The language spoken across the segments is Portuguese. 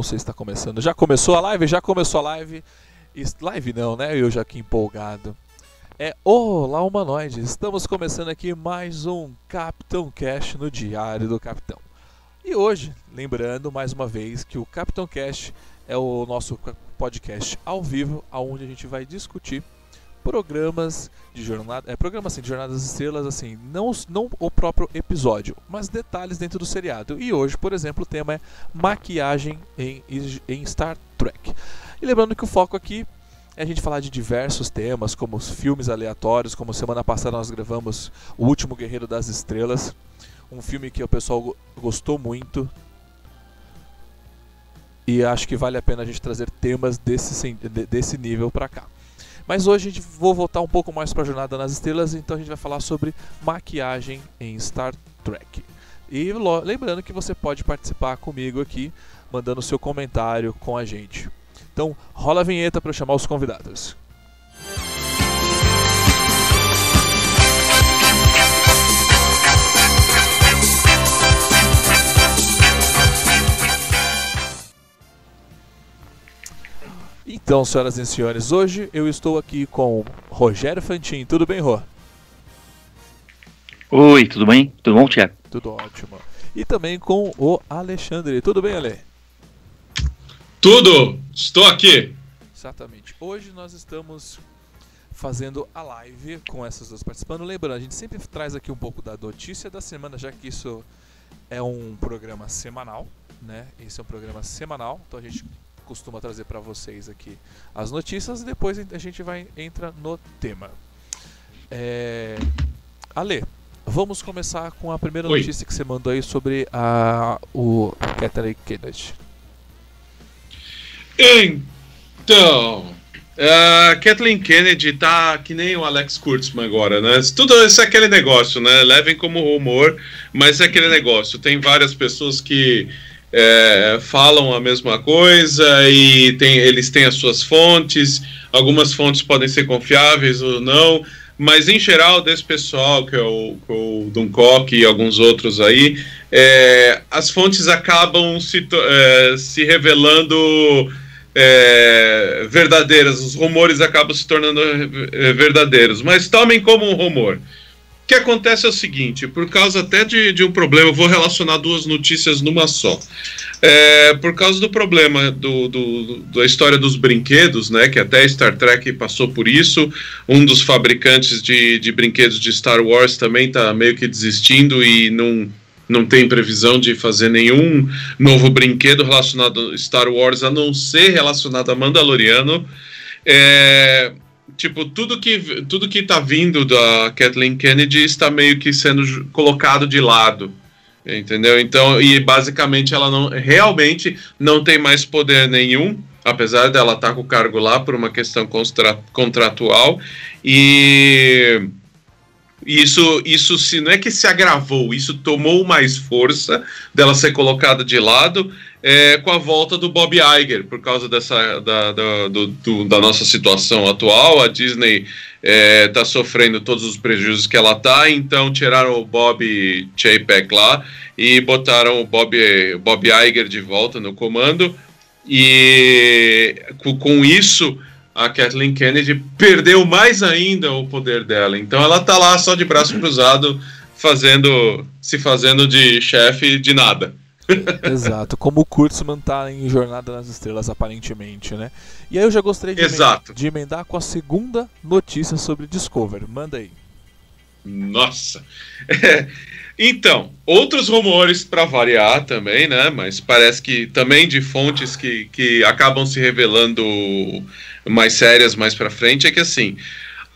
não sei se está começando. Já começou a live? Já começou a live. Live não, né? Eu já aqui empolgado. É Olá Humanoides, estamos começando aqui mais um Capitão Cash no Diário do Capitão. E hoje, lembrando mais uma vez que o Capitão Cash é o nosso podcast ao vivo, onde a gente vai discutir programas de jornada, é, programas assim, de jornadas estrelas, assim, não, não o próprio episódio, mas detalhes dentro do seriado. E hoje, por exemplo, o tema é maquiagem em, em Star Trek. E lembrando que o foco aqui é a gente falar de diversos temas, como os filmes aleatórios, como semana passada nós gravamos O Último Guerreiro das Estrelas, um filme que o pessoal gostou muito. E acho que vale a pena a gente trazer temas desse, desse nível para cá. Mas hoje a gente vou voltar um pouco mais para a Jornada nas Estrelas, então a gente vai falar sobre maquiagem em Star Trek. E lembrando que você pode participar comigo aqui, mandando seu comentário com a gente. Então, rola a vinheta para chamar os convidados. Então, senhoras e senhores, hoje eu estou aqui com Rogério Fantin. Tudo bem, Rô? Oi, tudo bem? Tudo bom, Tiago? Tudo ótimo. E também com o Alexandre. Tudo bem, Ale? Tudo! Estou aqui! Exatamente. Hoje nós estamos fazendo a live com essas duas participando. Lembrando, a gente sempre traz aqui um pouco da notícia da semana, já que isso é um programa semanal, né? Esse é um programa semanal, então a gente costuma trazer para vocês aqui as notícias e depois a gente vai entra no tema. É... Ale, vamos começar com a primeira Oi. notícia que você mandou aí sobre a o Kathleen Kennedy. Então, a Kathleen Kennedy tá que nem o Alex Kurtzman agora, né? Tudo isso é aquele negócio, né? Levem como rumor, mas é aquele negócio. Tem várias pessoas que é, falam a mesma coisa e tem, eles têm as suas fontes. Algumas fontes podem ser confiáveis ou não, mas em geral, desse pessoal, que é o, é o Duncock e alguns outros aí, é, as fontes acabam se, é, se revelando é, verdadeiras, os rumores acabam se tornando é, verdadeiros, mas tomem como um rumor que acontece é o seguinte, por causa até de, de um problema, vou relacionar duas notícias numa só. É, por causa do problema do, do, da história dos brinquedos, né, que até Star Trek passou por isso, um dos fabricantes de, de brinquedos de Star Wars também está meio que desistindo e não, não tem previsão de fazer nenhum novo brinquedo relacionado a Star Wars, a não ser relacionado a Mandaloriano. É, tipo, tudo que, tudo que tá vindo da Kathleen Kennedy está meio que sendo colocado de lado. Entendeu? Então, e basicamente ela não realmente não tem mais poder nenhum, apesar dela estar tá com o cargo lá por uma questão contra, contratual. E isso, isso se não é que se agravou, isso tomou mais força dela ser colocada de lado é, com a volta do Bob Iger, por causa dessa da, da, do, do, da nossa situação atual. A Disney está é, tá sofrendo todos os prejuízos que ela está, então tiraram o Bob Chapek lá e botaram o Bob, Bob Iger de volta no comando. E com, com isso a Kathleen Kennedy perdeu mais ainda o poder dela. Então ela tá lá só de braço cruzado, fazendo, se fazendo de chefe de nada. Exato, como o Kurtzman tá em Jornada nas Estrelas, aparentemente, né? E aí eu já gostaria de, emendar, de emendar com a segunda notícia sobre Discover. Manda aí. Nossa! É, então, outros rumores para variar também, né? Mas parece que também de fontes que, que acabam se revelando mais sérias mais para frente é que assim.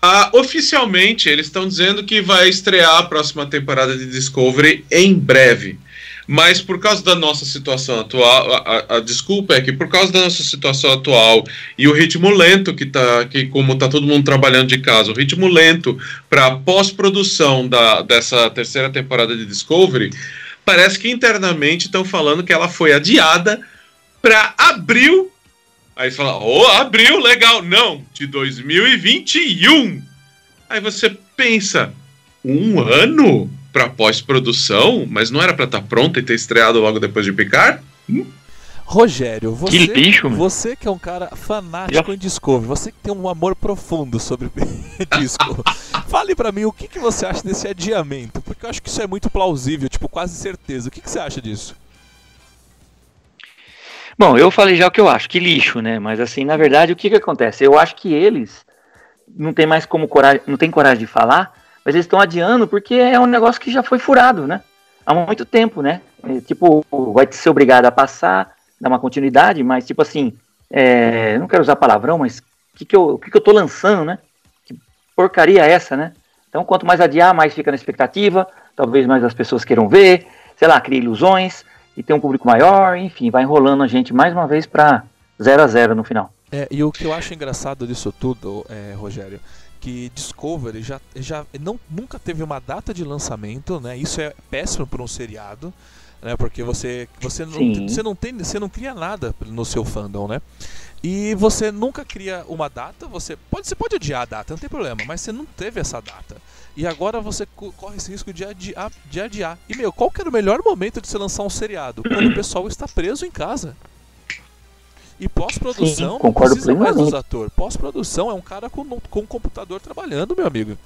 Uh, oficialmente, eles estão dizendo que vai estrear a próxima temporada de Discovery em breve. Mas por causa da nossa situação atual, a, a, a, desculpa é que por causa da nossa situação atual e o ritmo lento que tá, que como tá todo mundo trabalhando de casa, o ritmo lento para pós-produção da, dessa terceira temporada de Discovery, parece que internamente estão falando que ela foi adiada para abril. Aí você fala, oh, abril, legal. Não, de 2021. Aí você pensa, um ano? Para pós-produção, mas não era para estar tá pronta e ter estreado logo depois de picar? Hum? Rogério, você Que lixo, você que é um cara fanático em Discovery, você que tem um amor profundo sobre disco, fale pra mim o que, que você acha desse adiamento, porque eu acho que isso é muito plausível, tipo, quase certeza. O que, que você acha disso? Bom, eu falei já o que eu acho, que lixo, né? Mas assim, na verdade, o que que acontece? Eu acho que eles não tem mais como coragem, não tem coragem de falar, mas eles estão adiando porque é um negócio que já foi furado, né? Há muito tempo, né? É, tipo, vai ser obrigado a passar, dar uma continuidade, mas tipo assim, é, não quero usar palavrão, mas o que que eu, que que eu tô lançando, né? Que porcaria é essa, né? Então, quanto mais adiar, mais fica na expectativa, talvez mais as pessoas queiram ver, sei lá, cria ilusões e tem um público maior, enfim, vai enrolando a gente mais uma vez para 0 a 0 no final. É, e o que eu acho engraçado disso tudo, é, Rogério, que Discovery já, já não, nunca teve uma data de lançamento, né? Isso é péssimo para um seriado, né? Porque você você não, você não tem você não cria nada no seu fandom, né? E você nunca cria uma data, você pode você pode adiar a data, não tem problema, mas você não teve essa data. E agora você co- corre esse risco de adiar, de adiar. E meu, qual que era o melhor momento de você lançar um seriado? Quando o pessoal está preso em casa. E pós-produção não concordo precisa mais dos atores. Pós-produção é um cara com, com um computador trabalhando, meu amigo.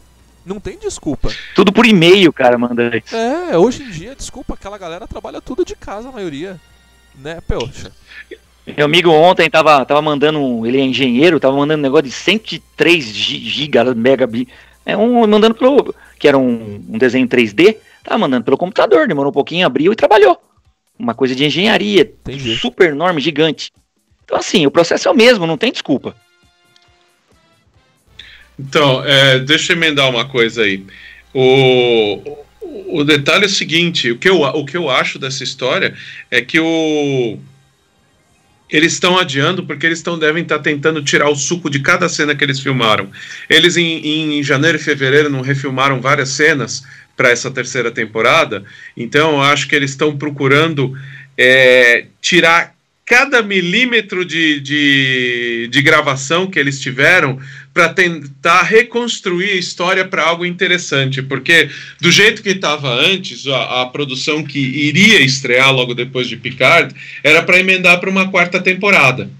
Não tem desculpa. Tudo por e-mail, cara, manda isso. É, hoje em dia, desculpa, aquela galera trabalha tudo de casa, a maioria. Né, poxa. Meu amigo ontem tava, tava mandando, ele é engenheiro, tava mandando um negócio de 103 gi- giga, megabit, é um mandando pelo, que era um, um desenho 3D, tava mandando pelo computador, demorou um pouquinho, abriu e trabalhou. Uma coisa de engenharia, Entendi. super enorme, gigante. Então assim, o processo é o mesmo, não tem desculpa. Então, é, deixa eu emendar uma coisa aí. O, o detalhe é o seguinte: o que, eu, o que eu acho dessa história é que o, eles estão adiando porque eles estão devem estar tentando tirar o suco de cada cena que eles filmaram. Eles em, em janeiro e fevereiro não refilmaram várias cenas para essa terceira temporada, então eu acho que eles estão procurando é, tirar cada milímetro de, de, de gravação que eles tiveram para tentar reconstruir a história para algo interessante, porque do jeito que estava antes, a, a, produção que iria estrear logo depois de Picard era para emendar para uma quarta temporada.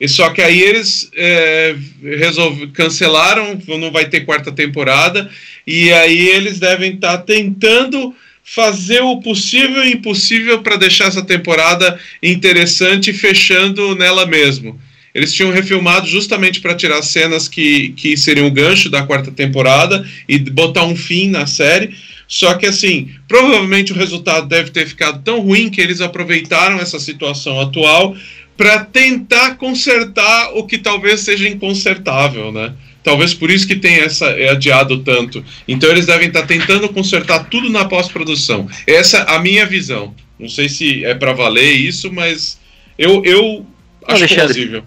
E só que aí eles é, resolve, cancelaram, não vai ter quarta temporada, e aí eles devem estar tá tentando fazer o possível e impossível para deixar essa temporada interessante, fechando nela mesmo. Eles tinham refilmado justamente para tirar cenas que, que seriam o gancho da quarta temporada e botar um fim na série. Só que assim, provavelmente o resultado deve ter ficado tão ruim que eles aproveitaram essa situação atual para tentar consertar o que talvez seja inconsertável, né? Talvez por isso que tem essa é adiado tanto. Então eles devem estar tentando consertar tudo na pós-produção. Essa é a minha visão. Não sei se é para valer isso, mas eu, eu acho Alexandre, plausível.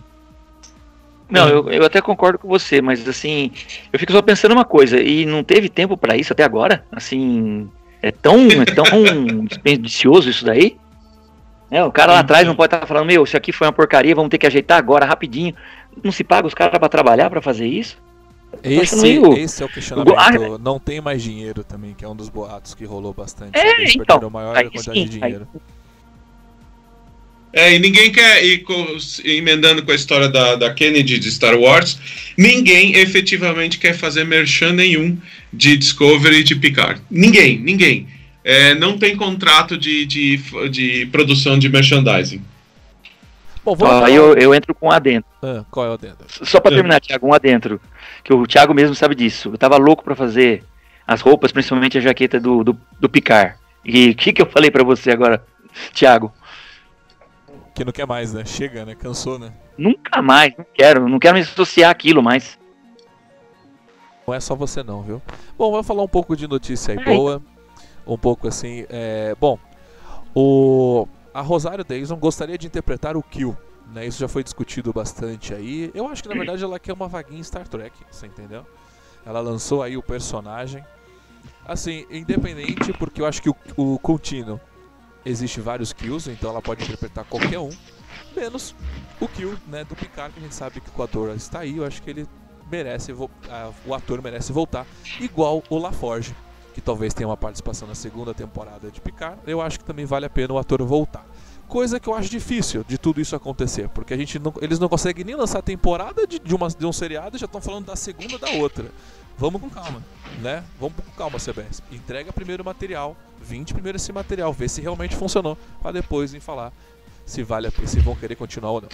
Não, eu, eu até concordo com você, mas assim, eu fico só pensando uma coisa, e não teve tempo para isso até agora? Assim, é tão, é tão desperdicioso isso daí? É, o cara lá atrás não pode estar falando, meu, isso aqui foi uma porcaria, vamos ter que ajeitar agora, rapidinho. Não se paga os caras para trabalhar, para fazer isso? Esse, meio- esse é o questionamento. Ah, Não tem mais dinheiro também, que é um dos boatos que rolou bastante. É, Eles então, perderam a maior aí quantidade de sim, aí- dinheiro. É, e ninguém quer ir co- emendando com a história da, da Kennedy de Star Wars, ninguém efetivamente quer fazer merchan nenhum de Discovery e de Picard. Ninguém, ninguém. É, não tem contrato de, de, de produção de merchandising. Bom, vamos aí eu, eu entro com um adentro. Ah, qual é o dedo? Só pra terminar, Thiago, um adentro. Que o Thiago mesmo sabe disso. Eu tava louco pra fazer as roupas, principalmente a jaqueta do, do, do Picar. E o que, que eu falei pra você agora, Thiago? Que não quer mais, né? Chega, né? Cansou, né? Nunca mais, não quero, não quero me associar àquilo mais. Não é só você não, viu? Bom, vamos falar um pouco de notícia aí Ai. boa. Um pouco assim. É... Bom, o... a Rosário Dawson gostaria de interpretar o Kill. Né? Isso já foi discutido bastante aí. Eu acho que na verdade ela quer uma vaguinha em Star Trek, você entendeu? Ela lançou aí o personagem. Assim, independente, porque eu acho que o, o contínuo existe vários kills, então ela pode interpretar qualquer um, menos o kill né, do Picard, que a gente sabe que o ator está aí, eu acho que ele merece, o ator merece voltar, igual o LaForge, que talvez tenha uma participação na segunda temporada de Picard, eu acho que também vale a pena o ator voltar. Coisa que eu acho difícil de tudo isso acontecer, porque a gente não, eles não conseguem nem lançar a temporada de, de, uma, de um seriado e já estão falando da segunda da outra. Vamos com calma, né? Vamos com calma, CBS. Entrega primeiro o material, 20 primeiro esse material, vê se realmente funcionou, para depois em falar se vale a pena, se vão querer continuar ou não.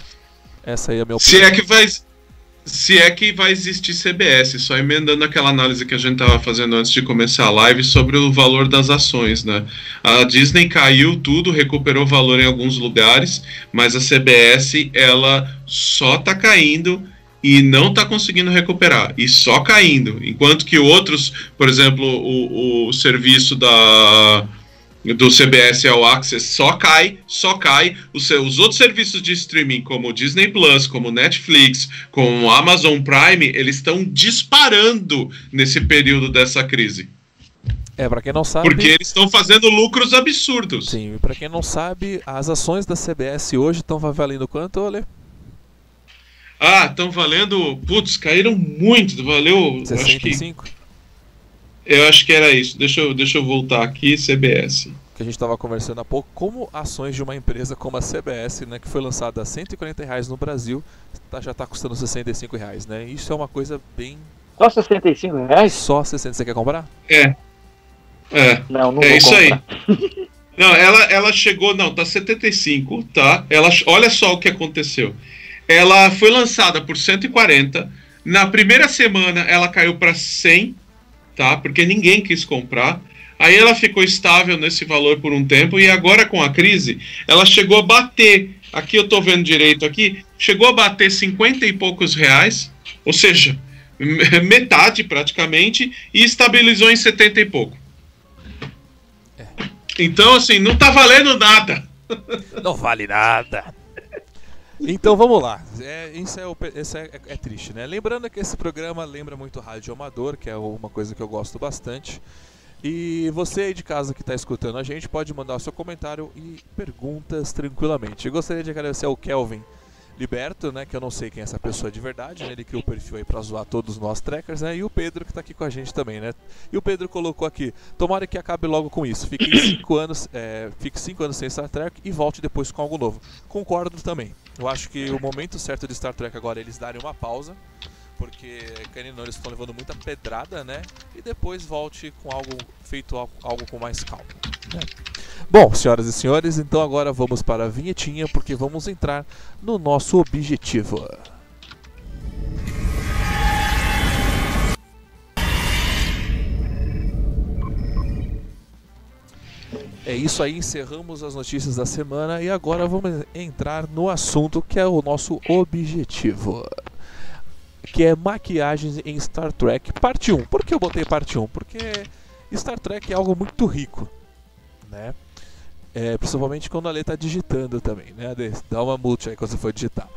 Essa aí é a minha opinião. Se é que vai se é que vai existir CBS, só emendando aquela análise que a gente estava fazendo antes de começar a live sobre o valor das ações, né? A Disney caiu tudo, recuperou valor em alguns lugares, mas a CBS ela só está caindo e não está conseguindo recuperar e só caindo, enquanto que outros, por exemplo, o, o serviço da do CBS ao Access só cai, só cai. Os, os outros serviços de streaming, como Disney Plus, como Netflix, como Amazon Prime, eles estão disparando nesse período dessa crise. É, para quem não sabe. Porque eles estão fazendo lucros absurdos. Sim, para quem não sabe, as ações da CBS hoje estão valendo quanto, Olê? Ah, estão valendo. Putz, caíram muito. Valeu. 65? Acho que... Eu acho que era isso. Deixa eu, deixa eu voltar aqui, CBS. Que a gente estava conversando há pouco, como ações de uma empresa como a CBS, né, que foi lançada a 140 reais no Brasil, tá, já está custando 65 reais, né? Isso é uma coisa bem. Só 65 reais? Só 60. Você quer comprar? É. É. Não, não é isso comprar. aí. Não, ela, ela chegou, não, tá 75, tá? Ela, olha só o que aconteceu. Ela foi lançada por 140. Na primeira semana ela caiu para 100 tá? Porque ninguém quis comprar. Aí ela ficou estável nesse valor por um tempo e agora com a crise, ela chegou a bater. Aqui eu tô vendo direito aqui, chegou a bater 50 e poucos reais, ou seja, metade praticamente, e estabilizou em 70 e pouco. É. Então, assim, não tá valendo nada. Não vale nada. Então vamos lá. É, isso é, é, é, triste, né? Lembrando que esse programa lembra muito Rádio Amador, que é uma coisa que eu gosto bastante. E você aí de casa que está escutando a gente pode mandar o seu comentário e perguntas tranquilamente. Eu gostaria de agradecer ao Kelvin Liberto, né, que eu não sei quem é essa pessoa de verdade, né, ele criou o perfil aí pra zoar todos nós trackers, né, e o Pedro que tá aqui com a gente também, né, e o Pedro colocou aqui, tomara que acabe logo com isso, fique cinco anos, é, fique cinco anos sem Star Trek e volte depois com algo novo. Concordo também, eu acho que o momento certo de Star Trek agora é eles darem uma pausa, porque querendo eles estão levando muita pedrada, né, e depois volte com algo feito algo com mais calma, né. Bom, senhoras e senhores, então agora vamos para a vinhetinha porque vamos entrar no nosso objetivo. É isso aí, encerramos as notícias da semana e agora vamos entrar no assunto que é o nosso objetivo. Que é maquiagens em Star Trek, parte 1. Por que eu botei parte 1? Porque Star Trek é algo muito rico, né? É, principalmente quando a Lê tá digitando também, né? Dá uma multa aí quando você for digitar.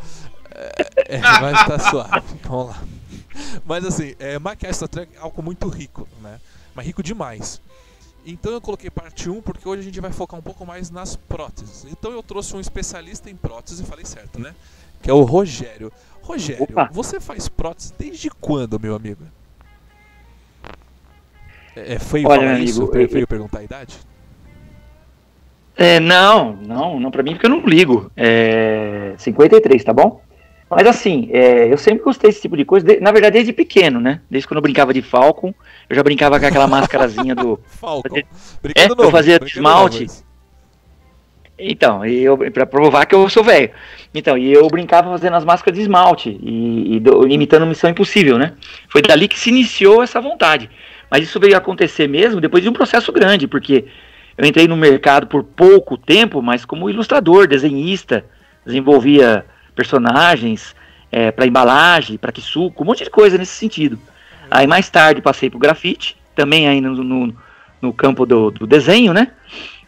É, é, mas tá suave, vamos lá. Mas assim, é, maquiagem Star Trek é algo muito rico, né? Mas rico demais. Então eu coloquei parte 1 porque hoje a gente vai focar um pouco mais nas próteses. Então eu trouxe um especialista em próteses, falei certo, né? Que é o Rogério. Rogério, Opa. você faz próteses desde quando, meu amigo? É, é feio Olha, falar isso? Amigo, é feio perguntar a idade? É, não, não, não para mim porque eu não ligo. É 53, tá bom? Mas assim, é, eu sempre gostei desse tipo de coisa, de, na verdade desde pequeno, né? Desde quando eu brincava de Falcon, eu já brincava com aquela máscarazinha do. Falcon. é, novo, eu fazia esmalte. Então, eu, pra provar que eu sou velho. Então, e eu brincava fazendo as máscaras de esmalte e, e do, imitando Missão Impossível, né? Foi dali que se iniciou essa vontade. Mas isso veio acontecer mesmo depois de um processo grande, porque eu entrei no mercado por pouco tempo, mas como ilustrador, desenhista, desenvolvia personagens é, para embalagem, para que suco, um monte de coisa nesse sentido. Aí mais tarde passei para o grafite, também aí no, no, no campo do, do, desenho, né?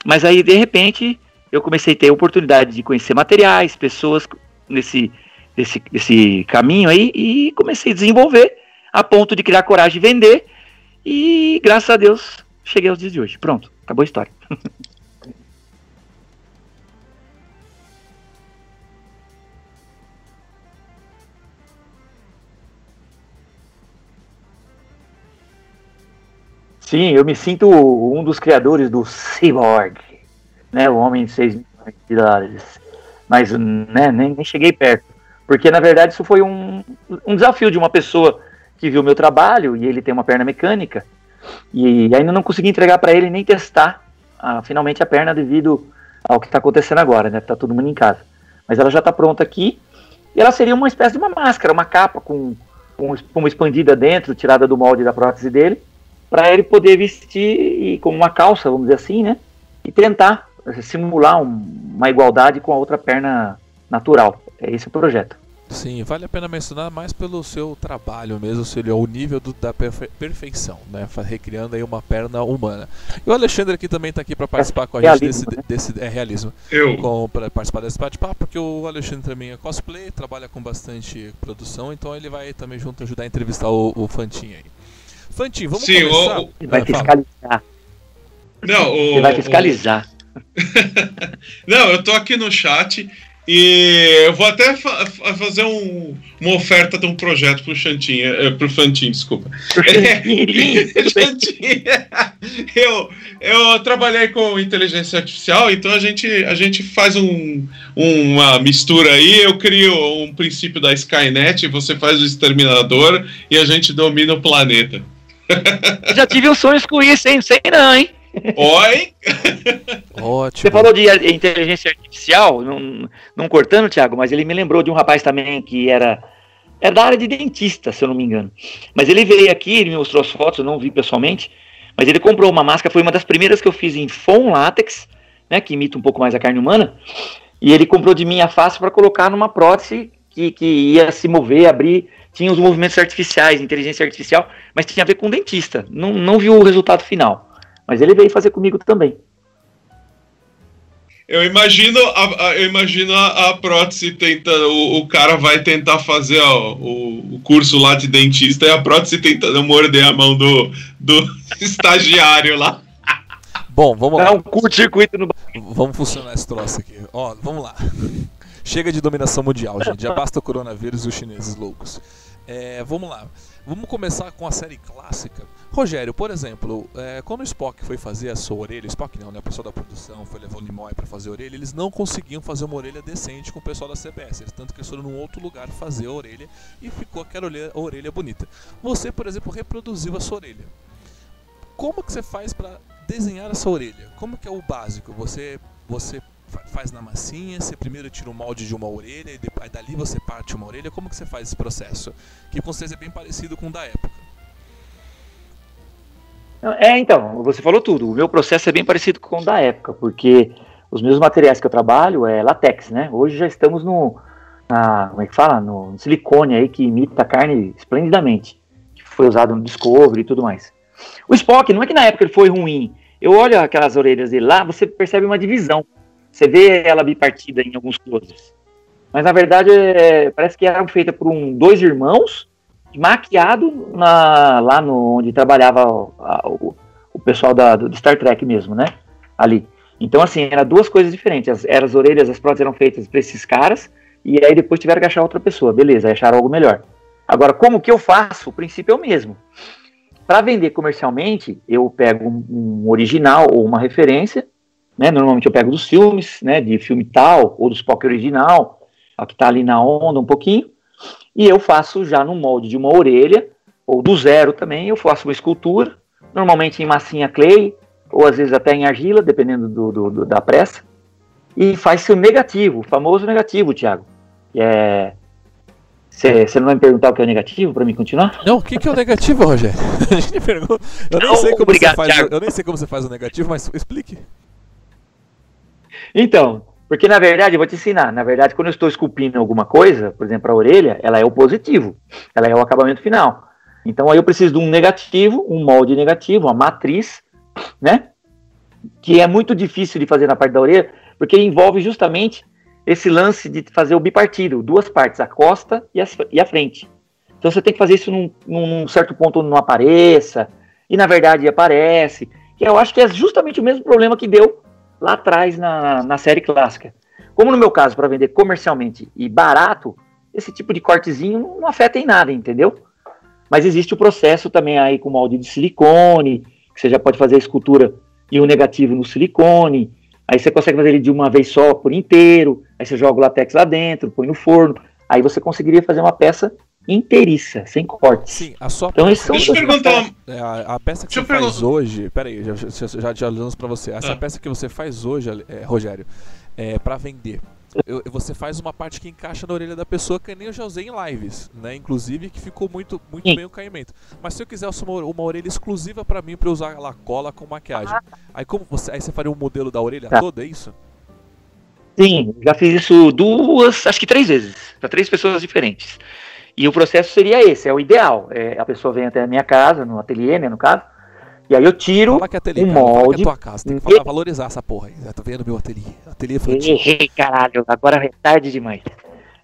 Mas aí de repente eu comecei a ter oportunidade de conhecer materiais, pessoas nesse, nesse, nesse caminho aí e comecei a desenvolver a ponto de criar coragem de vender e graças a Deus cheguei aos dias de hoje. Pronto. Acabou a história. Sim, eu me sinto um dos criadores do Cyborg, né? O homem de 6 milhões de dólares. Mas né, nem, nem cheguei perto. Porque, na verdade, isso foi um, um desafio de uma pessoa que viu meu trabalho e ele tem uma perna mecânica. E ainda não consegui entregar para ele nem testar ah, finalmente a perna devido ao que está acontecendo agora, né? Tá todo mundo em casa. Mas ela já está pronta aqui e ela seria uma espécie de uma máscara, uma capa com, com uma expandida dentro, tirada do molde da prótese dele, para ele poder vestir e, como uma calça, vamos dizer assim, né? E tentar simular um, uma igualdade com a outra perna natural. É esse o projeto. Sim, vale a pena mencionar mais pelo seu trabalho mesmo, se ele é o nível do, da perfe perfeição, né? Recriando aí uma perna humana. E o Alexandre aqui também está aqui para participar com a gente desse, né? desse é, realismo. Eu. Para participar desse bate-papo, porque o Alexandre também é cosplay, trabalha com bastante produção, então ele vai também junto ajudar a entrevistar o, o Fantin aí. Fantin, vamos Sim, começar? O, ele vai ah, fiscalizar. Não, o, ele vai fiscalizar. Não, eu tô aqui no chat e eu vou até fa fazer um, uma oferta de um projeto pro Xantinha, eh, pro Fantin, desculpa. eu, eu trabalhei com inteligência artificial, então a gente, a gente faz um, uma mistura aí, eu crio um princípio da Skynet, você faz o exterminador e a gente domina o planeta. Já tive um sonho com isso, hein? Sei não, hein? Oi! Ótimo. Você falou de inteligência artificial, não, não cortando, Thiago, mas ele me lembrou de um rapaz também que era, era da área de dentista, se eu não me engano. Mas ele veio aqui, ele me mostrou as fotos, eu não vi pessoalmente, mas ele comprou uma máscara, foi uma das primeiras que eu fiz em foam látex, né, que imita um pouco mais a carne humana, e ele comprou de mim a face para colocar numa prótese que, que ia se mover, abrir, tinha os movimentos artificiais, inteligência artificial, mas tinha a ver com dentista, não, não viu o resultado final. Mas ele veio fazer comigo também. Eu imagino a, a eu imagino a, a prótese tentando. O, o, cara vai tentar fazer ó, o, o, curso lá de dentista e a prótese tentando morder a mão do, do estagiário lá. Bom, vamos lá. É um curto-circuito no. Vamos funcionar esse troço aqui. Ó, vamos lá. Chega de dominação mundial, gente. Já basta o coronavírus e os chineses loucos. É, vamos lá. Vamos começar com a série clássica. Rogério, por exemplo, é, quando o Spock foi fazer a sua orelha, Spock não, né? O pessoal da produção foi levar o Nimoy para fazer a orelha, eles não conseguiam fazer uma orelha decente com o pessoal da CBS. Tanto que eles foram num outro lugar fazer a orelha e ficou aquela orelha, orelha bonita. Você, por exemplo, reproduziu a sua orelha. Como que você faz para desenhar essa orelha? Como que é o básico? Você, você faz na massinha, você primeiro tira o molde de uma orelha e depois, dali você parte uma orelha. Como que você faz esse processo? Que com certeza é bem parecido com o da época. É, então, você falou tudo. O meu processo é bem parecido com o da época, porque os meus materiais que eu trabalho é latex, né? Hoje já estamos no, na, como é que fala? No, no silicone aí que imita a carne esplendidamente, que foi usado no Discovery e tudo mais. O Spock, não é que na época ele foi ruim. Eu olho aquelas orelhas dele lá, você percebe uma divisão. Você vê ela bipartida em alguns closes. Mas na verdade é, parece que eram feitas por um, dois irmãos maquiado na, lá no, onde trabalhava o, a, o, o pessoal da, do Star Trek mesmo, né? Ali. Então, assim, eram duas coisas diferentes. As, eram as orelhas, as próteses eram feitas para esses caras, e aí depois tiveram que achar outra pessoa. Beleza, acharam algo melhor. Agora, como que eu faço? O princípio é o mesmo. Para vender comercialmente, eu pego um, um, original ou uma referência, né? Normalmente eu pego dos filmes, né? De filme tal, ou do Spock original, que está ali na onda um pouquinho, e eu faço já no molde de uma orelha, ou do zero também, eu faço uma escultura, normalmente em massinha clay, ou às vezes até em argila, dependendo do, do, do da pressa. E faz-se o negativo, o famoso negativo, Thiago. é. Você não vai me perguntar o que é o negativo para mim continuar? Não, o que, que é o negativo, Rogério? A gente pergunta. Eu nem, não, sei como obrigado, você faz, eu nem sei como você faz o negativo, mas explique. Então, porque, na verdade, eu vou te ensinar. Na verdade, quando eu estou esculpindo alguma coisa, por exemplo, a orelha, ela é o positivo. Ela é o acabamento final. Então, aí eu preciso de um negativo, um molde negativo, uma matriz, né? Que é muito difícil de fazer na parte da orelha, porque envolve justamente esse lance de fazer o bipartido, duas partes, a costa e a, e a frente. Então, você tem que fazer isso num, num certo ponto onde não apareça, e na verdade aparece. Que eu acho que é justamente o mesmo problema que deu lá atrás na, na série clássica. Como no meu caso, para vender comercialmente e barato, esse tipo de cortezinho não afeta em nada, entendeu? Mas existe o processo também aí com molde de silicone, que você já pode fazer a escultura e o negativo no silicone. Aí você consegue fazer ele de uma vez só, por inteiro. Aí você joga o latex lá dentro, põe no forno. Aí você conseguiria fazer uma peça inteiriça, sem cortes. Sim, a sua Então, peça, esse Deixa eu perguntar. é, a, a peça que Deixa você eu faz perguntar- hoje. Pera aí, já, já, já, já lanço pra você. Essa Ah. peça que você faz hoje, é, Rogério, é pra vender. Eu- você faz uma parte que encaixa na orelha da pessoa que nem eu já usei em lives, né? Inclusive que ficou muito, muito Sim. bem o caimento. Mas se eu quisesse uma, uma orelha exclusiva pra mim pra eu usar ela cola com maquiagem, aí como você, aí você faria um modelo da orelha Tá. toda, é isso? Sim, já fiz isso duas, acho que três vezes, para três pessoas diferentes. E o processo seria esse, é o ideal. É, a pessoa vem até a minha casa, no ateliê, né, no caso, e aí eu tiro Fala que é ateliê, um cara, fala que é molde. tua casa, tem que e- falar, valorizar essa porra aí. Já tô vendo meu ateliê, ateliê infantil. Errei, caralho, agora é tarde demais.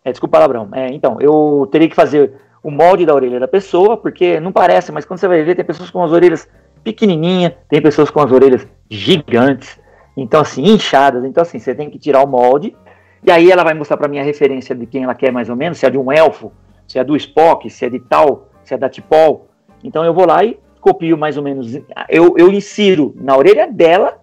É, desculpa o palavrão. É, então, eu teria que fazer o molde da orelha da pessoa, porque não parece, mas quando você vai ver, tem pessoas com as orelhas pequenininhas, tem pessoas com as orelhas gigantes, então assim, inchadas. Então assim, você tem que tirar o molde, e aí ela vai mostrar pra mim a referência de quem ela quer mais ou menos, se é de um elfo, se é do Spock, se é de tal, se é da Tipol. Então eu vou lá e copio mais ou menos, eu, eu insiro na orelha dela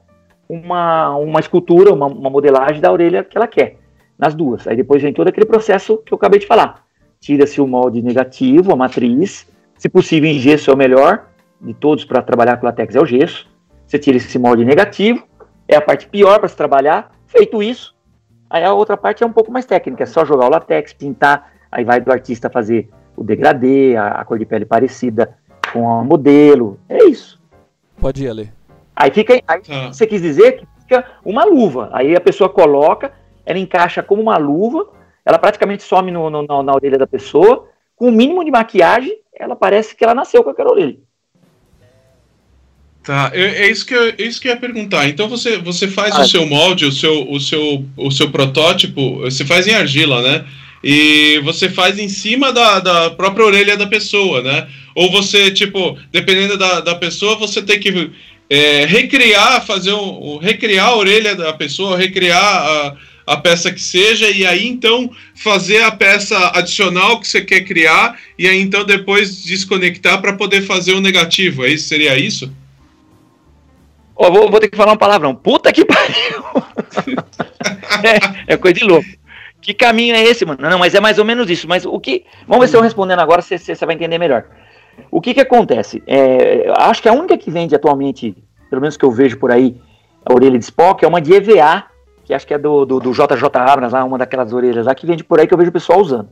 uma, uma escultura, uma, uma modelagem da orelha que ela quer, nas duas. Aí depois vem todo aquele processo que eu acabei de falar. Tira-se o molde negativo, a matriz, se possível em gesso é o melhor, de todos para trabalhar com latex é o gesso. Você tira esse molde negativo, é a parte pior para se trabalhar. Feito isso, aí a outra parte é um pouco mais técnica, é só jogar o latex, pintar, aí vai do artista fazer o degradê, a, a cor de pele parecida com o modelo, é isso. Pode ir, Ale. Aí fica, aí Tá. você quis dizer que fica uma luva. Aí a pessoa coloca, ela encaixa como uma luva, ela praticamente some no, no- na, na orelha da pessoa, com o mínimo de maquiagem, ela parece que ela nasceu com aquela orelha. Tá, é, é isso que eu, é isso que eu ia perguntar. Então você, você faz Ah. o seu molde, o seu, o, seu, o seu protótipo, você faz em argila, né? E você faz em cima da, da própria orelha da pessoa, né? Ou você, tipo, dependendo da, da pessoa, você tem que é, recriar, fazer um, um- recriar a orelha da pessoa, recriar a, a peça que seja, e aí então fazer a peça adicional que você quer criar, e aí então depois desconectar para poder fazer o negativo. É isso? Seria isso? Ó, vou, vou ter que falar um palavrão. Puta que pariu! é, é coisa de louco. Que caminho é esse, mano? Não, mas é mais ou menos isso. Mas o que. Vamos ver se eu respondendo agora, você, você vai entender melhor. O que que acontece? É, acho que a única que vende atualmente, pelo menos que eu vejo por aí, a orelha de Spock, é uma de EVA, que acho que é do, do, do JJ Abrams, lá, uma daquelas orelhas lá, que vende por aí que eu vejo o pessoal usando.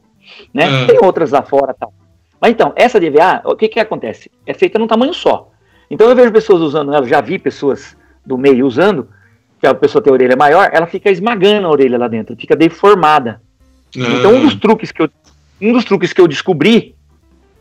Né? Ah. Tem outras lá fora e tal. Mas então, essa de EVA, o que que acontece? É feita num tamanho só. Então eu vejo pessoas usando ela, já vi pessoas do meio usando, que a pessoa tem a orelha maior, ela fica esmagando a orelha lá dentro, fica deformada. Então um dos truques que eu, um dos truques que eu descobri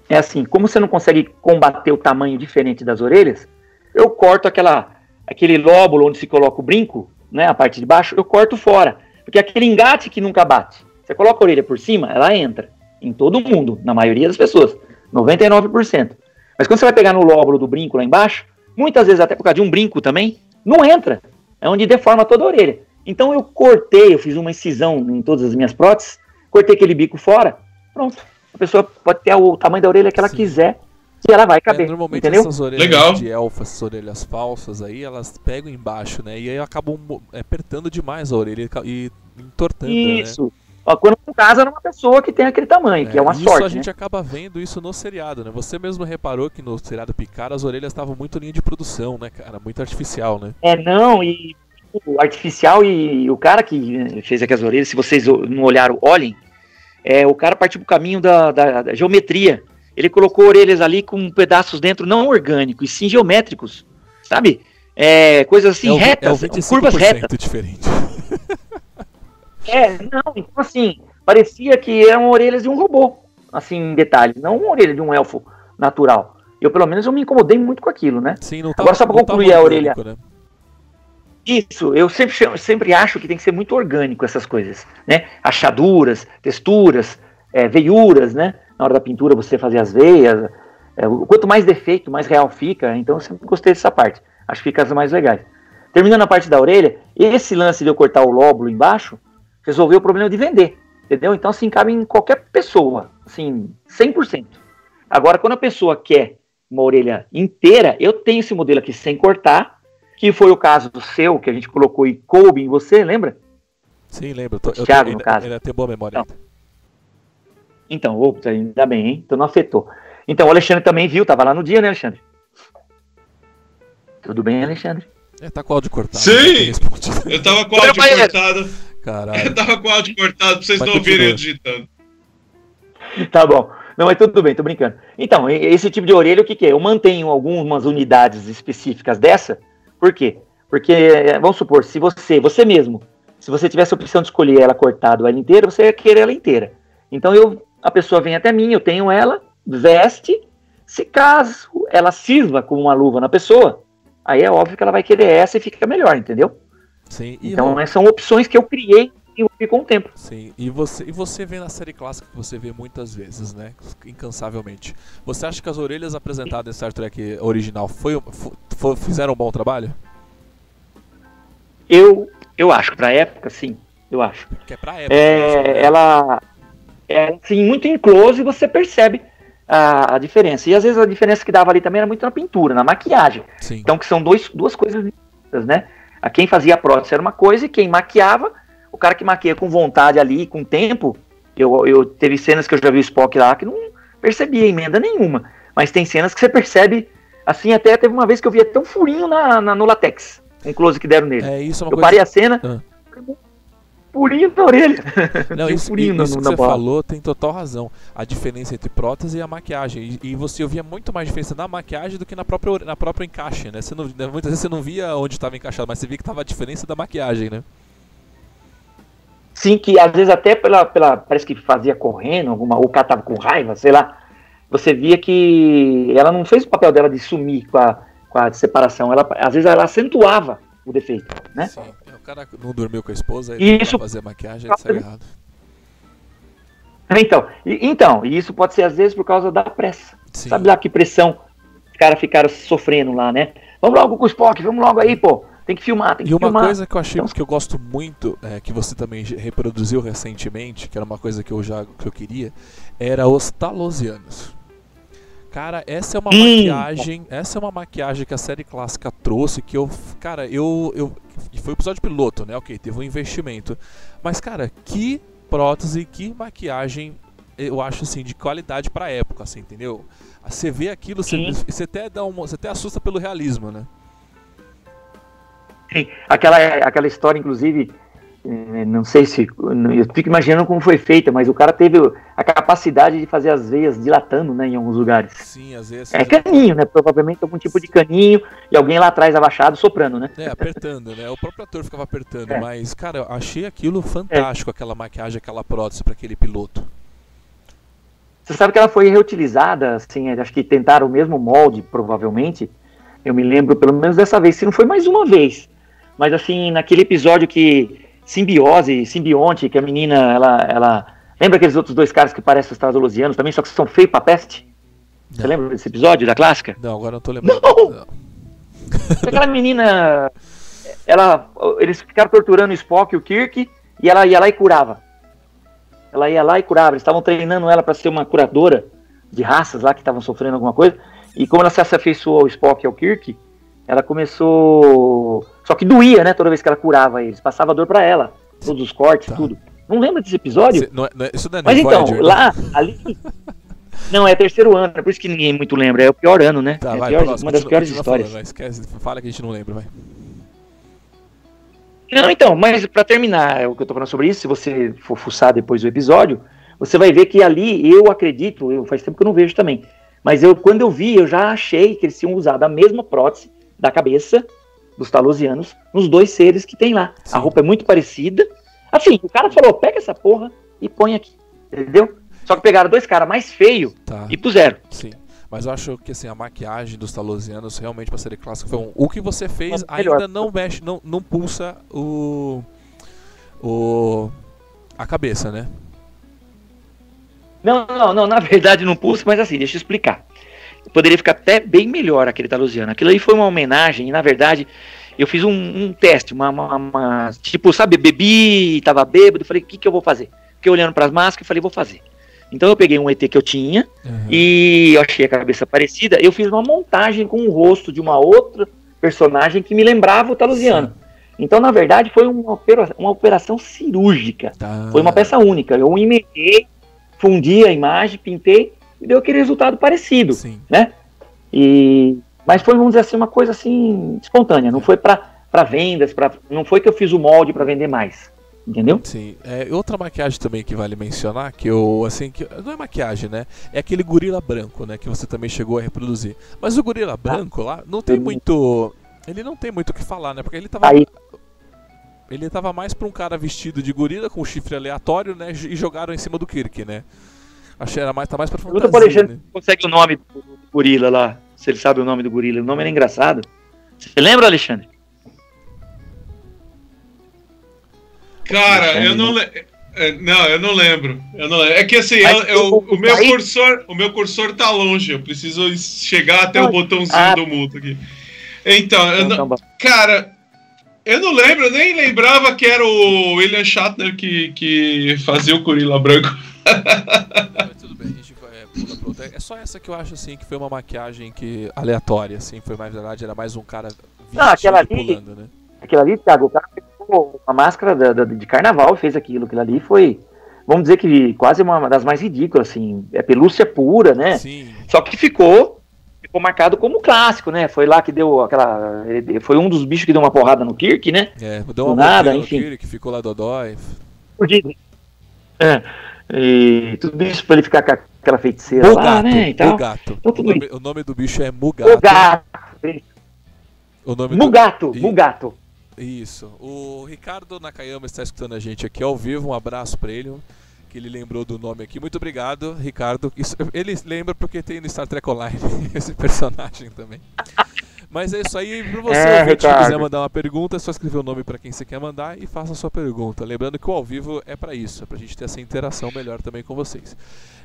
é assim, como você não consegue combater o tamanho diferente das orelhas, eu corto aquela aquele lóbulo onde se coloca o brinco, né, a parte de baixo, eu corto fora, porque aquele engate que nunca bate. Você coloca a orelha por cima, ela entra em todo mundo, na maioria das pessoas, 99%. Mas quando você vai pegar no lóbulo do brinco lá embaixo, muitas vezes até por causa de um brinco também, não entra. É onde deforma toda a orelha. Então eu cortei, eu fiz uma incisão em todas as minhas próteses, cortei aquele bico fora, pronto. A pessoa pode ter o tamanho da orelha que ela Sim. quiser, que ela vai É, caber. normalmente entendeu? essas orelhas Legal. de elfo, essas orelhas falsas aí, elas pegam embaixo, né? E aí acabam é, apertando demais a orelha e e entortando, né? Isso. Ó, quando não casa numa pessoa que tem aquele tamanho, que é uma isso sorte. a né? gente acaba vendo isso no seriado, né? Você mesmo reparou que no seriado Picar as orelhas estavam muito linha de produção, né, cara? Muito artificial, né? É, não, e o artificial e o cara que fez aqui as orelhas, se vocês não olharam, olhem, é, o cara partiu pro caminho da, da- da geometria. Ele colocou orelhas ali com pedaços dentro não orgânicos, e sim geométricos, sabe? É, coisas assim, é o, retas, é o 25% curvas retas. diferente. É, não, então assim, parecia que eram orelhas de um robô, assim, em detalhes, não uma orelha de um elfo natural. Eu, pelo menos, eu me incomodei muito com aquilo, né? Sim, não tá, Agora, só pra concluir a orgânico, Né? Isso, eu sempre, sempre acho que tem que ser muito orgânico essas coisas, né? Achaduras, texturas, é, veiuras, né? Na hora da pintura você fazer as veias. é, quanto mais defeito, mais real fica. Então eu sempre gostei dessa parte. Acho que fica as mais legais. Terminando a parte da orelha, esse lance de eu cortar o lóbulo embaixo resolveu o problema de vender, entendeu? Então assim, cabe em qualquer pessoa, assim, 100%. Agora, quando a pessoa quer uma orelha inteira, eu tenho esse modelo aqui sem cortar, que foi o caso do seu, que a gente colocou e coube em você, lembra? Sim, lembro. Tô, eu Thiago, tô, no caso. ainda tem boa memória. Então. Então, opa, ainda bem, hein? Então não afetou. Então o Alexandre também viu, tava lá no dia, né, Alexandre? Tudo bem, Alexandre? É, tá com o áudio cortado. Sim! Eu tava com o áudio pra cortado. Eu Caralho. tava com o áudio cortado pra vocês Mas não ouvirem eu digitando. Tá bom. Não, mas tudo bem, tô brincando. Então, esse tipo de orelha, o que, que é? Eu mantenho algumas unidades específicas dessa. Por quê? Porque, eh, vamos supor, se você, você mesmo, se você tivesse a opção de escolher ela cortada ou ela inteira, você ia querer ela inteira. Então, eu, a pessoa vem até mim, eu tenho ela, veste, se caso ela sirva como uma luva na pessoa, aí é óbvio que ela vai querer essa e fica melhor, entendeu? Sim, e, Então, Ro- essas são opções que eu criei e com o tempo. sim, e você, e você vê na série clássica que você vê muitas vezes, né? Incansavelmente. Você acha que as orelhas apresentadas em Star Trek original foi, fo- fo- fizeram um bom trabalho? Eu, eu acho, pra época, sim, eu acho. Que é pra época. é, né? ela é assim, muito em close e você percebe a, a diferença. E às vezes a diferença que dava ali também era muito na pintura, na maquiagem. Sim. Então, que são dois, duas coisas distintas, né? A quem fazia a prótese era uma coisa e quem maquiava, o cara que maquia com vontade ali, com tempo. Eu, eu teve cenas que eu já vi o Spock lá que não percebia emenda nenhuma. Mas tem cenas que você percebe, assim, até teve uma vez que eu vi até um furinho na, na- no latex. Um close que deram nele. É isso é uma eu coisa. parei a cena, Ah. Furinho na orelha. Não, um isso, isso que você bola. falou tem total razão. A diferença entre prótese e a maquiagem. E, e você ouvia muito mais diferença na maquiagem do que na própria, na própria encaixe, né? Você não, né, muitas vezes você não via onde estava encaixado, mas você via que tava a diferença da maquiagem, né? Sim, que às vezes até pela, pela parece que fazia correndo, alguma, ou o cara tava com raiva, sei lá. Você via que ela não fez o papel dela de sumir com a, com a separação. Ela, às vezes ela acentuava o defeito, né? Sim. O cara não dormiu com a esposa, E isso- fazer maquiagem, ele saiu errado. Então, e, então, e isso pode ser às vezes por causa da pressa. Sim. Sabe lá que pressão os caras ficaram sofrendo lá, né? Vamos logo com o Spock, vamos logo aí, pô. Tem que filmar, tem que E uma filmar. coisa que eu achei Então- que eu gosto muito, é, que você também reproduziu recentemente, que era uma coisa que eu já que eu queria, era os Talosianos. Cara, essa é uma Hum. maquiagem, essa é uma maquiagem que a série clássica trouxe que eu, cara, eu eu e foi o episódio piloto, né? OK, teve um investimento. Mas cara, que prótese, que maquiagem eu acho assim de qualidade pra época, assim, entendeu? Você vê aquilo, você, você até dá uma, você até assusta pelo realismo, né? Sim, aquela, aquela história, inclusive, não sei se. Eu fico imaginando como foi feita, mas o cara teve a capacidade de fazer as veias dilatando, né, em alguns lugares. Sim, às vezes É caninho, né? Provavelmente algum tipo de caninho e alguém lá atrás abaixado soprando, né? É, apertando, né? O próprio ator ficava apertando, É. mas, cara, eu achei aquilo fantástico, aquela maquiagem, aquela prótese pra aquele piloto. Você sabe que ela foi reutilizada, assim, acho que tentaram o mesmo molde, provavelmente. Eu me lembro, pelo menos dessa vez, se não foi mais uma vez. Mas assim, naquele episódio que simbiose, simbionte, que a menina, ela, ela. Lembra aqueles outros dois caras que parecem os Tarsolosianos também, só que são feios pra peste? Você Não. lembra desse episódio da clássica? Não, agora não tô lembrando. Não! Aquela menina. Ela, eles ficaram torturando o Spock e o Kirk e ela ia lá e curava. Ela ia lá e curava. Eles estavam treinando ela para ser uma curadora de raças lá que estavam sofrendo alguma coisa. E como ela se afeiçoou ao Spock e ao Kirk, ela começou. Só que doía, né? Toda vez que ela curava eles. Passava dor para ela. Todos os cortes, Tá. tudo. Não lembra desse episódio? Cê- não é- não é- isso não é Mas então, Voyager, né? lá, ali. Não, é terceiro ano, é por isso que ninguém muito lembra. É o pior ano, né? Tá, é vai, pior- próximo, uma das continua- piores continua histórias. falando, esquece, fala que a gente não lembra, vai. Não, então, mas pra terminar o que eu tô falando sobre isso, se você for fuçar depois do episódio, você vai ver que ali, eu acredito, eu faz tempo que eu não vejo também, mas eu quando eu vi, eu já achei que eles tinham usado a mesma prótese da cabeça dos talosianos nos dois seres que tem lá. Sim. A roupa é muito parecida. Assim, o cara falou, pega essa porra e põe aqui, entendeu? Só que pegaram dois caras mais feios Tá, e puseram. sim. Mas eu acho que assim, a maquiagem dos Talosianos realmente pra série clássica foi um. O que você fez melhor. ainda não mexe, não, não pulsa o. O. A cabeça, né? Não, não, não, na verdade não pulso, mas assim, deixa eu explicar. Poderia ficar até bem melhor aquele talusiano. Aquilo aí foi uma homenagem, e na verdade eu fiz um, um teste, uma, uma- uma- Tipo, sabe, bebi, tava bêbado, falei, o que, que eu vou fazer? Fiquei olhando pras máscaras e falei, vou fazer. Então eu peguei um ET que eu tinha Uhum. e eu achei a cabeça parecida. Eu fiz uma montagem com o rosto de uma outra personagem que me lembrava o Talusiano. Então, na verdade, foi uma, opera uma operação cirúrgica. Tá. Foi uma peça única. Eu emendei, fundi a imagem, pintei e deu aquele resultado parecido, Sim. né? E mas foi, vamos dizer assim, uma coisa assim espontânea. Não foi para vendas, para não foi que eu fiz o molde para vender mais, entendeu? Sim. É, outra maquiagem também que vale mencionar, que eu, assim, que não é maquiagem, né? É aquele gorila branco, né? Que você também chegou a reproduzir. Mas o gorila branco lá não tem muito. Ele não tem muito o que falar, né? Porque ele tava. Aí, Ele tava mais pra um cara vestido de gorila com chifre aleatório, né? E jogaram em cima do Kirk, né? Achei era mais, tá mais pra pergunta pro fantasia, Alexandre né? se consegue o nome do gorila lá, se ele sabe o nome do gorila. O nome era engraçado. Você lembra, Alexandre? Cara, eu não, le- é, não, eu não lembro. Eu não lembro. É que assim, eu- eu- o- meu aí- cursor, o meu cursor tá longe. Eu preciso chegar até o botãozinho ah. do mudo aqui. Então, eu Então, não- tá cara, eu não lembro, eu nem lembrava que era o William Shatner que, que fazia o Gorila Branco. Mas tudo bem, a gente vai, é, pula pra outra. É só essa que eu acho assim que foi uma maquiagem que aleatória, assim, foi mais verdade, era mais um cara vestido aquela ali- pulando, né? Aquilo ali, Thiago, o cara pegou uma máscara da- da- de carnaval fez aquilo. Aquilo ali foi, vamos dizer que quase uma das mais ridículas, assim. É pelúcia pura, né? Sim. Só que ficou, ficou marcado como clássico, né? Foi lá que deu aquela. Foi um dos bichos que deu uma porrada no Kirk, né? É, deu uma Do nada, mordida no enfim. Kirk, ficou lá dodói. É. E tudo isso pra ele ficar com aquela feiticeira lá, Mugato, né? E tal. Mugato. Então, O tudo nome, o nome do bicho é Mugato. Mugato. O nome do... Mugato. E- Mugato. Isso. O Ricardo Nakayama está escutando a gente aqui ao vivo. Um abraço para ele, que ele lembrou do nome aqui. Muito obrigado, Ricardo. Isso- ele lembra porque tem no Star Trek Online esse personagem também. Mas é isso aí. Pra você, É, ouvinte, que Ricardo. quiser mandar uma pergunta, é só escrever o nome para quem você quer mandar e faça a sua pergunta. Lembrando que o ao vivo é para isso, é pra gente ter essa interação melhor também com vocês.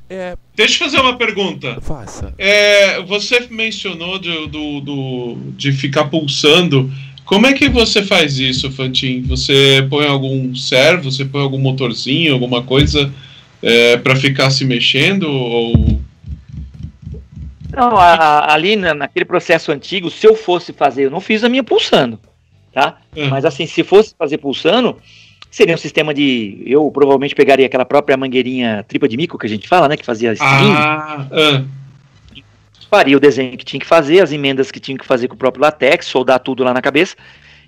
É, Deixa eu fazer uma pergunta. faça. É, você mencionou de, do, do- de ficar pulsando. Como é que você faz isso, Fantin? Você põe algum servo, você põe algum motorzinho, alguma coisa é, para ficar se mexendo? Ou... Não, a- a- ali na- naquele processo antigo, se eu fosse fazer, eu não fiz a minha pulsando, tá? É. Mas assim, se fosse fazer pulsando, seria um sistema de. Eu provavelmente pegaria aquela própria mangueirinha tripa de mico que a gente fala, né? Que fazia string, Ah, ah, faria o desenho que tinha que fazer, as emendas que tinha que fazer com o próprio latex, soldar tudo lá na cabeça.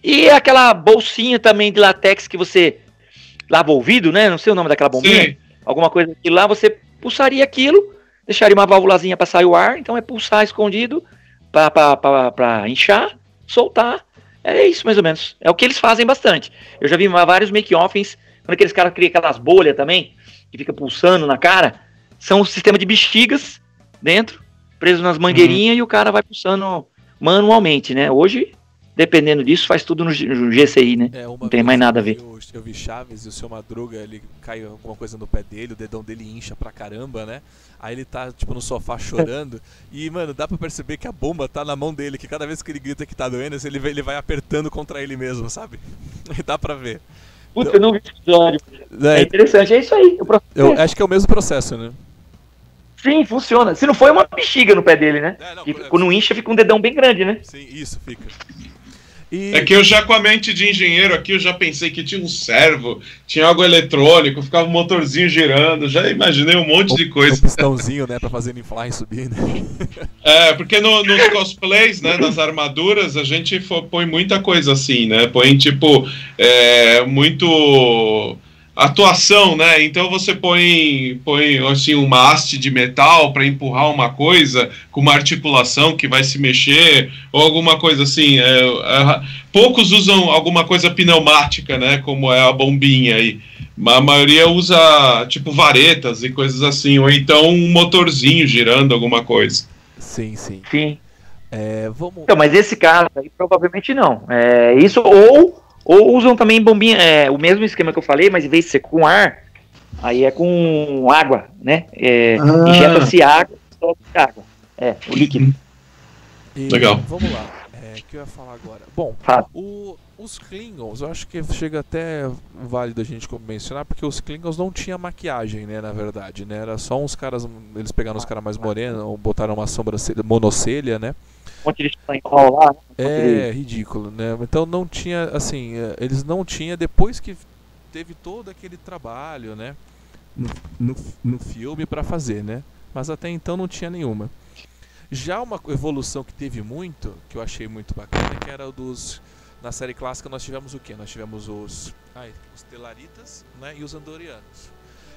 E aquela bolsinha também de latex que você lava o ouvido, né? Não sei o nome daquela bombinha. sim. alguma coisa que lá você pulsaria aquilo, deixaria uma válvulazinha para sair o ar, então é pulsar escondido para inchar, soltar. É isso mais ou menos. É o que eles fazem bastante. Eu já vi vários make-offs, quando aqueles caras criam aquelas bolhas também, que fica pulsando na cara, são um sistema de bexigas dentro, preso nas mangueirinhas e o cara vai pulsando manualmente, né? Hoje, dependendo disso, faz tudo no, GCI, né? É, Não tem mais nada a ver. Eu, eu vi Chaves e o seu Madruga, ele cai alguma coisa no pé dele, o dedão dele incha pra caramba, né? Aí ele tá, tipo, no sofá chorando. e, mano, dá pra perceber que a bomba tá na mão dele, que cada vez que ele grita que tá doendo, ele vai, ele vai apertando contra ele mesmo, sabe? Dá pra ver. Putz, eu não vi esse episódio. É É, interessante, é isso aí. Eu acho que é o mesmo processo, né? Sim, funciona. Se não for é uma bexiga no pé dele, né? É, não, E é- quando incha, fica um dedão bem grande, né? Sim, isso, fica. E... É que eu já com a mente de engenheiro aqui, eu já pensei que tinha um servo, tinha algo eletrônico, ficava um motorzinho girando, já imaginei um monte de Um coisa. pistãozinho, né, pra fazer inflar e subir, né? É, porque no- nos cosplays, né, nas armaduras, a gente põe muita coisa assim, né? Põe, tipo, é, muito atuação, né? Então você põe, põe assim, uma haste de metal para empurrar uma coisa com uma articulação que vai se mexer, ou alguma coisa assim. é, é, poucos usam alguma coisa pneumática, né? Como é a bombinha aí. A maioria usa, tipo, varetas e coisas assim, ou então um motorzinho girando alguma coisa. Sim, sim. Sim. É, vamos... Então, mas esse caso aí provavelmente não. É isso, ou, ou usam também bombinha, é, o mesmo esquema que eu falei, mas em vez de ser com ar, aí é com água, né? É, Ah. Injeta-se água, solta água. É, o líquido. E Legal. Vamos lá. É, o que eu ia falar agora? Bom, Fala. o- os Klingons, eu acho que chega até válido a gente mencionar, porque os Klingons não tinha maquiagem, né, na verdade, né? Era só uns caras, eles pegaram os caras mais morenos, botaram uma sobrancelha, monocelha, né? Monte de espanhol lá. É, ridículo, né? Então não tinha, assim, eh, eles não tinham, depois que teve todo aquele trabalho, né? No, no, no filme para fazer, né? Mas até então não tinha nenhuma. Já uma evolução que teve muito, que eu achei muito bacana, que era dos. Na série clássica nós tivemos o que? Nós tivemos os. Ai, os Telaritas né, e os Andorianos.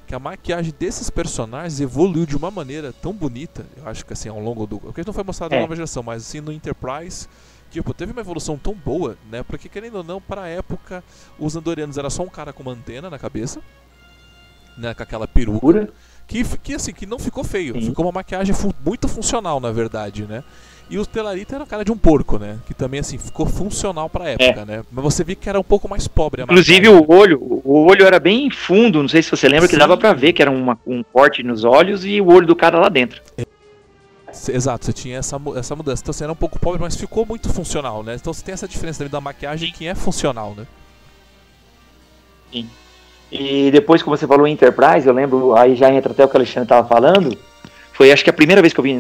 Que a maquiagem desses personagens evoluiu de uma maneira tão bonita, eu acho que assim, ao longo do. Porque não foi mostrado é. na nova geração, mas assim, no Enterprise tipo, teve uma evolução tão boa, né? Porque querendo ou não, para a época, os andorianos era só um cara com uma antena na cabeça, né, com aquela peruca, que, que assim, que não ficou feio, Sim. ficou uma maquiagem fu muito funcional, na verdade, né? E o Telarita era a cara de um porco, né? Que também, assim, ficou funcional pra época, é. né? Mas você viu que era um pouco mais pobre a Inclusive o olho, o olho era bem fundo, não sei se você lembra, Sim. que dava pra ver que era uma, um corte nos olhos e o olho do cara lá dentro. É. Exato, você tinha essa, essa mudança. Então você era um pouco pobre, mas ficou muito funcional, né? Então você tem essa diferença da maquiagem que é funcional, né? Sim. E depois, como você falou Enterprise, eu lembro, aí já entra até o que o Alexandre estava falando, foi acho que a primeira vez que eu vi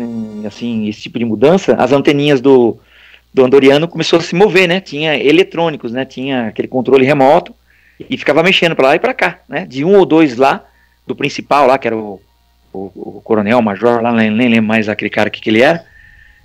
assim, esse tipo de mudança, as anteninhas do, do Andoriano começou a se mover, né? Tinha eletrônicos, né? Tinha aquele controle remoto e ficava mexendo para lá e para cá, né? De um ou dois lá, do principal lá, que era o o, o coronel, o major, lá nem, nem lembro mais aquele cara que, que ele era,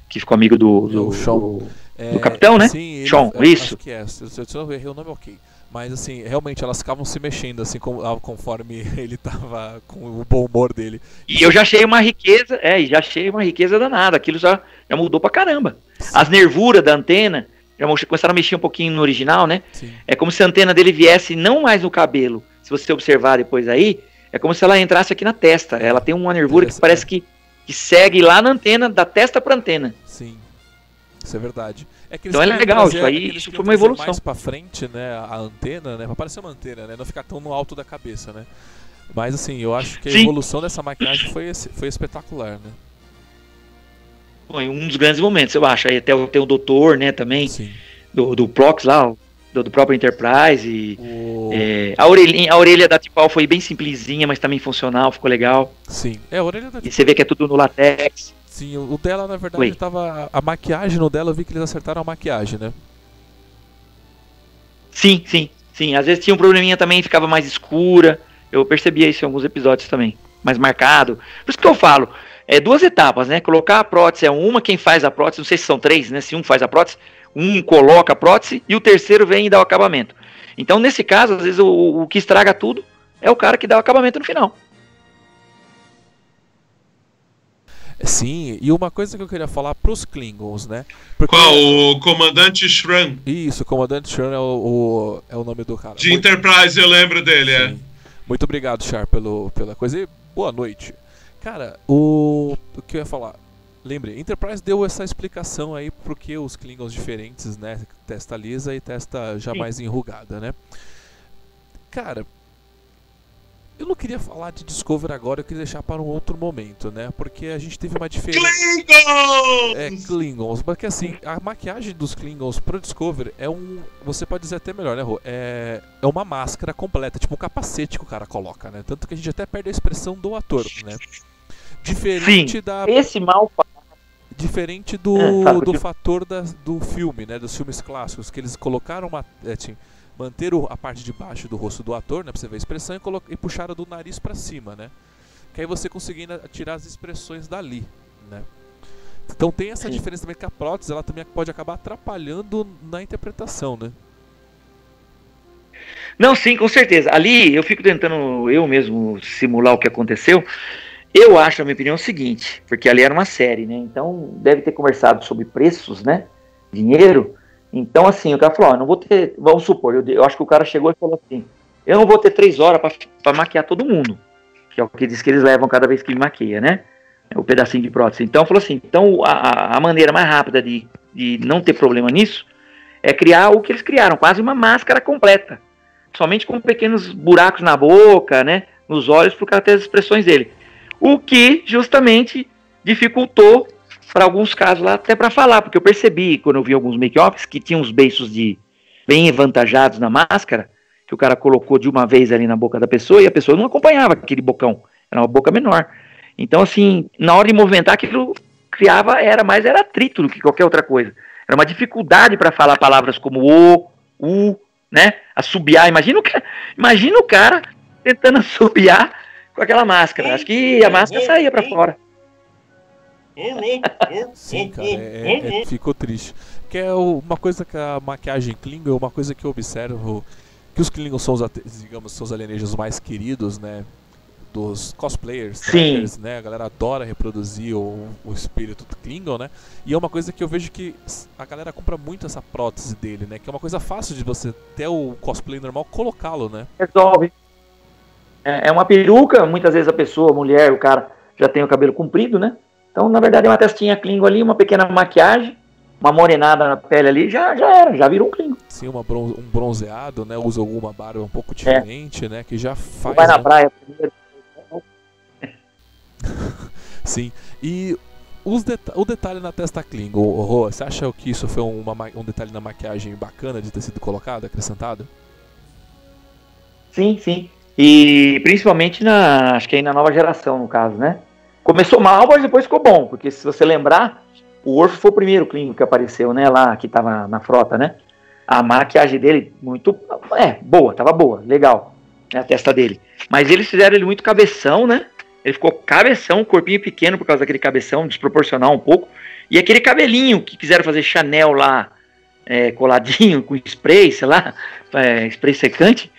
que ficou amigo do, do, do, é, do capitão, né? Sim, ele, Sean, é, isso. Acho que é, se, se eu errei o nome, ok. Mas assim, realmente elas ficavam se mexendo assim ah, conforme ele tava com o bom humor dele. E eu já achei uma riqueza, é, já achei uma riqueza danada. Aquilo já, já mudou pra caramba. Sim. As nervuras da antena já começaram a mexer um pouquinho no original, né? Sim. É como se a antena dele viesse não mais no cabelo. Se você observar depois aí, é como se ela entrasse aqui na testa. Ela tem uma nervura que parece que, que segue lá na antena, da testa para antena. Sim. Isso é verdade. É então é legal, trazer, isso aí isso foi uma evolução. mais para frente, né, a antena, né, para parecer uma antena, né, não ficar tão no alto da cabeça, né. Mas assim, eu acho que a Sim. evolução dessa maquiagem foi, foi espetacular, né. Foi um dos grandes momentos, eu acho. Aí até tem o doutor, né, também, Sim. do, do Prox lá, do, do próprio Enterprise. O... É, a, orelhinha, a orelha da Tipal foi bem simplesinha, mas também funcional, ficou legal. Sim, é a orelha da E você vê que é tudo no latex. Sim, o dela, na verdade, Oi. tava. A maquiagem no dela, eu vi que eles acertaram a maquiagem, né? Sim, sim, sim. Às vezes tinha um probleminha também, ficava mais escura. Eu percebia isso em alguns episódios também. Mais marcado. Por isso que eu falo, é duas etapas, né? Colocar a prótese é uma, quem faz a prótese, não sei se são três, né? Se um faz a prótese, um coloca a prótese e o terceiro vem e dá o acabamento. Então, nesse caso, às vezes o, o que estraga tudo é o cara que dá o acabamento no final. Sim, e uma coisa que eu queria falar pros Klingons, né? Porque... Qual? O Comandante Shran. Isso, o Comandante Shran é o, o, é o nome do cara. De Muito... Enterprise, eu lembro dele, é. Sim. é. Muito obrigado, Char, pelo, pela coisa e boa noite. Cara, o, o que eu ia falar? Lembre, Enterprise deu essa explicação aí porque os Klingons diferentes, né? Testa lisa e testa jamais enrugada, né? Cara, eu não queria falar de Discover agora, eu queria deixar para um outro momento, né? Porque a gente teve uma diferença. Klingons! É, Klingons. Porque assim, a maquiagem dos Klingons pro Discover é um. Você pode dizer até melhor, né, Rô? É, é uma máscara completa, tipo um capacete que o cara coloca, né? Tanto que a gente até perde a expressão do ator, né? Diferente Sim, da. Esse mal Diferente do, é, do fator da, do filme, né? Dos filmes clássicos, que eles colocaram uma. É, tinha, manteram a parte de baixo do rosto do ator, né? Pra você ver a expressão, e, e puxaram do nariz para cima, né? Que aí você conseguindo tirar as expressões dali, né? Então tem essa Sim. diferença também que a prótese ela também pode acabar atrapalhando na interpretação, né? Não, sim, com certeza. Ali eu fico tentando eu mesmo simular o que aconteceu. Eu acho, na minha opinião, o seguinte, porque ali era uma série, né? Então deve ter conversado sobre preços, né? Dinheiro. Então, assim, o cara falou: ó, não vou ter. Vamos supor, eu, eu, acho que o cara chegou e falou assim: eu não vou ter três horas para maquiar todo mundo. Que é o que diz que eles levam cada vez que maquia, né? O pedacinho de prótese. Então, falou assim: então a, a maneira mais rápida de, de não ter problema nisso é criar o que eles criaram, quase uma máscara completa. Somente com pequenos buracos na boca, né? Nos olhos, para o cara ter as expressões dele o que justamente dificultou para alguns casos lá até para falar, porque eu percebi quando eu vi alguns make-offs que tinha uns beiços de bem avantajados na máscara, que o cara colocou de uma vez ali na boca da pessoa e a pessoa não acompanhava aquele bocão, era uma boca menor. Então assim, na hora de movimentar aquilo criava era mais era atrito do que qualquer outra coisa. Era uma dificuldade para falar palavras como o, o, né? Assobiar. Imagina o, imagina o cara tentando assobiar com aquela máscara. Acho que a máscara saía para fora. Sim, cara, é, é, é, ficou triste. Que é uma coisa que a maquiagem Klingon, é uma coisa que eu observo que os Klingons são os, digamos, são os alienígenas mais queridos, né? Dos cosplayers, trackers, né? A galera adora reproduzir o, o espírito do Klingon, né? E é uma coisa que eu vejo que a galera compra muito essa prótese dele, né? Que é uma coisa fácil de você ter o cosplay normal colocá-lo, né? Resolve. É, é uma peruca, muitas vezes a pessoa, a mulher, o cara já tem o cabelo comprido, né? Então, na verdade, é uma testinha Klingon ali, uma pequena maquiagem, uma morenada na pele ali, já, já era, já virou um Klingon. Sim, bron um bronzeado, né? Usa alguma barba um pouco é. diferente, é. né? Que já faz. Vai na né? praia primeiro. Sim. E os deta o detalhe na testa Klingon, Rô, você acha que isso foi uma, um detalhe na maquiagem bacana de ter sido colocado, acrescentado? Sim, sim. E principalmente na. Acho que aí na nova geração, no caso, né? Começou mal, mas depois ficou bom, porque se você lembrar, o Worf foi o primeiro Klingon que apareceu, né? Lá, que tava na frota, né? A maquiagem dele, muito. É, boa, tava boa, legal. Né, a testa dele. Mas eles fizeram ele muito cabeção, né? Ele ficou cabeção, corpinho pequeno por causa daquele cabeção, desproporcional um pouco. E aquele cabelinho que quiseram fazer Chanel lá, é, coladinho, com spray, sei lá, é, spray secante.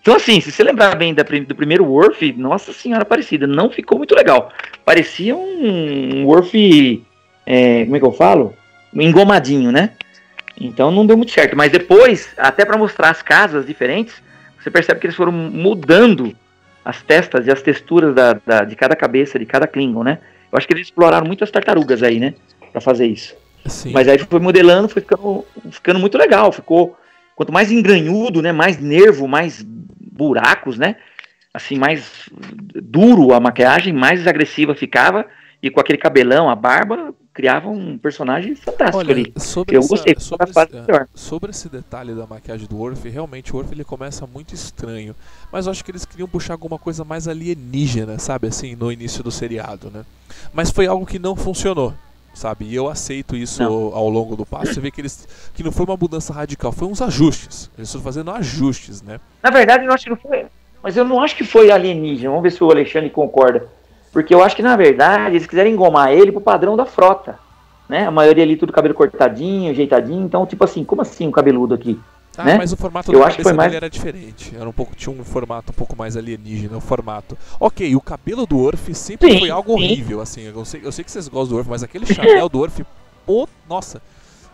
Então, assim, se você lembrar bem da, do primeiro Worf, nossa senhora parecida, não ficou muito legal. Parecia um, um Worf, é, como é que eu falo? Um engomadinho, né? Então não deu muito certo. Mas depois, até para mostrar as casas diferentes, você percebe que eles foram mudando as testas e as texturas da, da, de cada cabeça, de cada Klingon, né? Eu acho que eles exploraram muito as tartarugas aí, né? Pra fazer isso. Sim. Mas aí foi modelando, foi ficando, ficando muito legal. Ficou quanto mais engranhudo, né, mais nervo, mais buracos, né, assim, mais duro a maquiagem, mais agressiva ficava, e com aquele cabelão, a barba, criava um personagem fantástico Olha, ali. Sobre Eu essa, gostei, sobre, esse, sobre esse detalhe da maquiagem do Worf, realmente o Worf ele começa muito estranho, mas eu acho que eles queriam puxar alguma coisa mais alienígena, sabe, assim, no início do seriado, né, mas foi algo que não funcionou sabe? E eu aceito isso não. ao longo do passo. Você vê que eles que não foi uma mudança radical, foi uns ajustes. Eles estão fazendo ajustes, né? Na verdade, eu acho que não foi. Mas eu não acho que foi alienígena. Vamos ver se o Alexandre concorda. Porque eu acho que, na verdade, eles quiseram engomar ele pro padrão da frota. Né? A maioria ali tudo cabelo cortadinho, ajeitadinho. Então, tipo assim, como assim um cabeludo aqui? Ah, né? mas o formato eu da acho que foi mais... era diferente. Era um pouco, tinha um formato um pouco mais alienígena, o formato. Ok, o cabelo do Orf sempre sim, foi algo sim. horrível, assim. Eu sei, eu sei que vocês gostam do Orf, mas aquele chapéu do Orf, pô, nossa,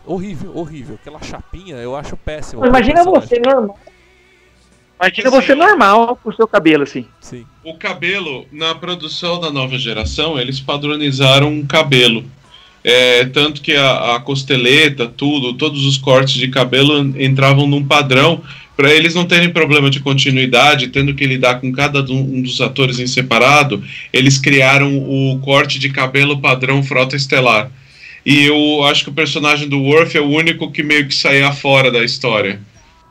horrível, horrível. Aquela chapinha eu acho péssimo. Imagina você normal. Imagina você normal com o seu cabelo, assim. Sim. O cabelo, na produção da nova geração, eles padronizaram um cabelo. É, tanto que a, a, costeleta, tudo, todos os cortes de cabelo entravam num padrão para eles não terem problema de continuidade, tendo que lidar com cada um dos atores em separado, eles criaram o corte de cabelo padrão Frota Estelar. E eu acho que o personagem do Worf é o único que meio que saía fora da história.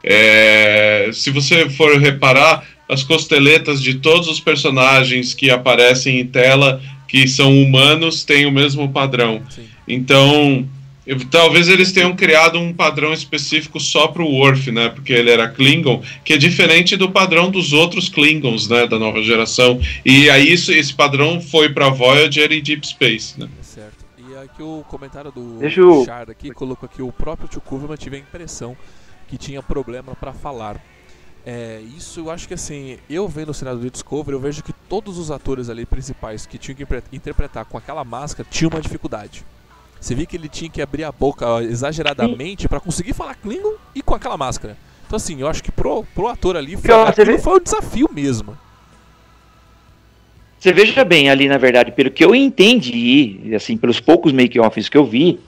É, se você for reparar, as costeletas de todos os personagens que aparecem em tela que são humanos têm o mesmo padrão. Sim. Então, eu, talvez eles tenham criado um padrão específico só para o Worf, né? Porque ele era Klingon, que é diferente do padrão dos outros Klingons, né? Da nova geração. E aí isso, esse padrão foi para Voyager e Deep Space, né? Certo. E aqui o comentário do Deixa eu... Richard aqui colocou que o próprio Tio Kuverman tive a impressão que tinha problema para falar. É, isso eu acho que assim, eu vendo o cenário do Discovery, eu vejo que todos os atores ali principais que tinham que interpretar com aquela máscara tinham uma dificuldade. Você vê que ele tinha que abrir a boca exageradamente para conseguir falar Klingon e com aquela máscara. Então assim, eu acho que pro, pro ator ali foi, aquilo foi um desafio mesmo. Você veja bem ali, na verdade, pelo que eu entendi, assim, pelos poucos make-offs que eu vi,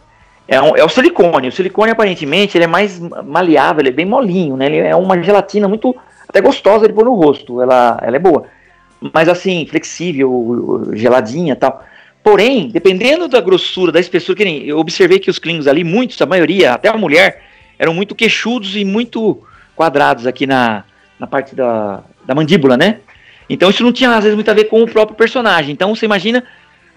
é, um, é, o silicone. O silicone, aparentemente, ele é mais maleável, ele é bem molinho, né? Ele é uma gelatina muito até gostosa de pôr no rosto. Ela, ela é boa. Mas assim, flexível, geladinha tal. Porém, dependendo da grossura, da espessura, que nem eu observei que os Klingons ali, muitos, a maioria, até a mulher, eram muito queixudos e muito quadrados aqui na, na parte da, da mandíbula, né? Então isso não tinha às vezes muito a ver com o próprio personagem. Então você imagina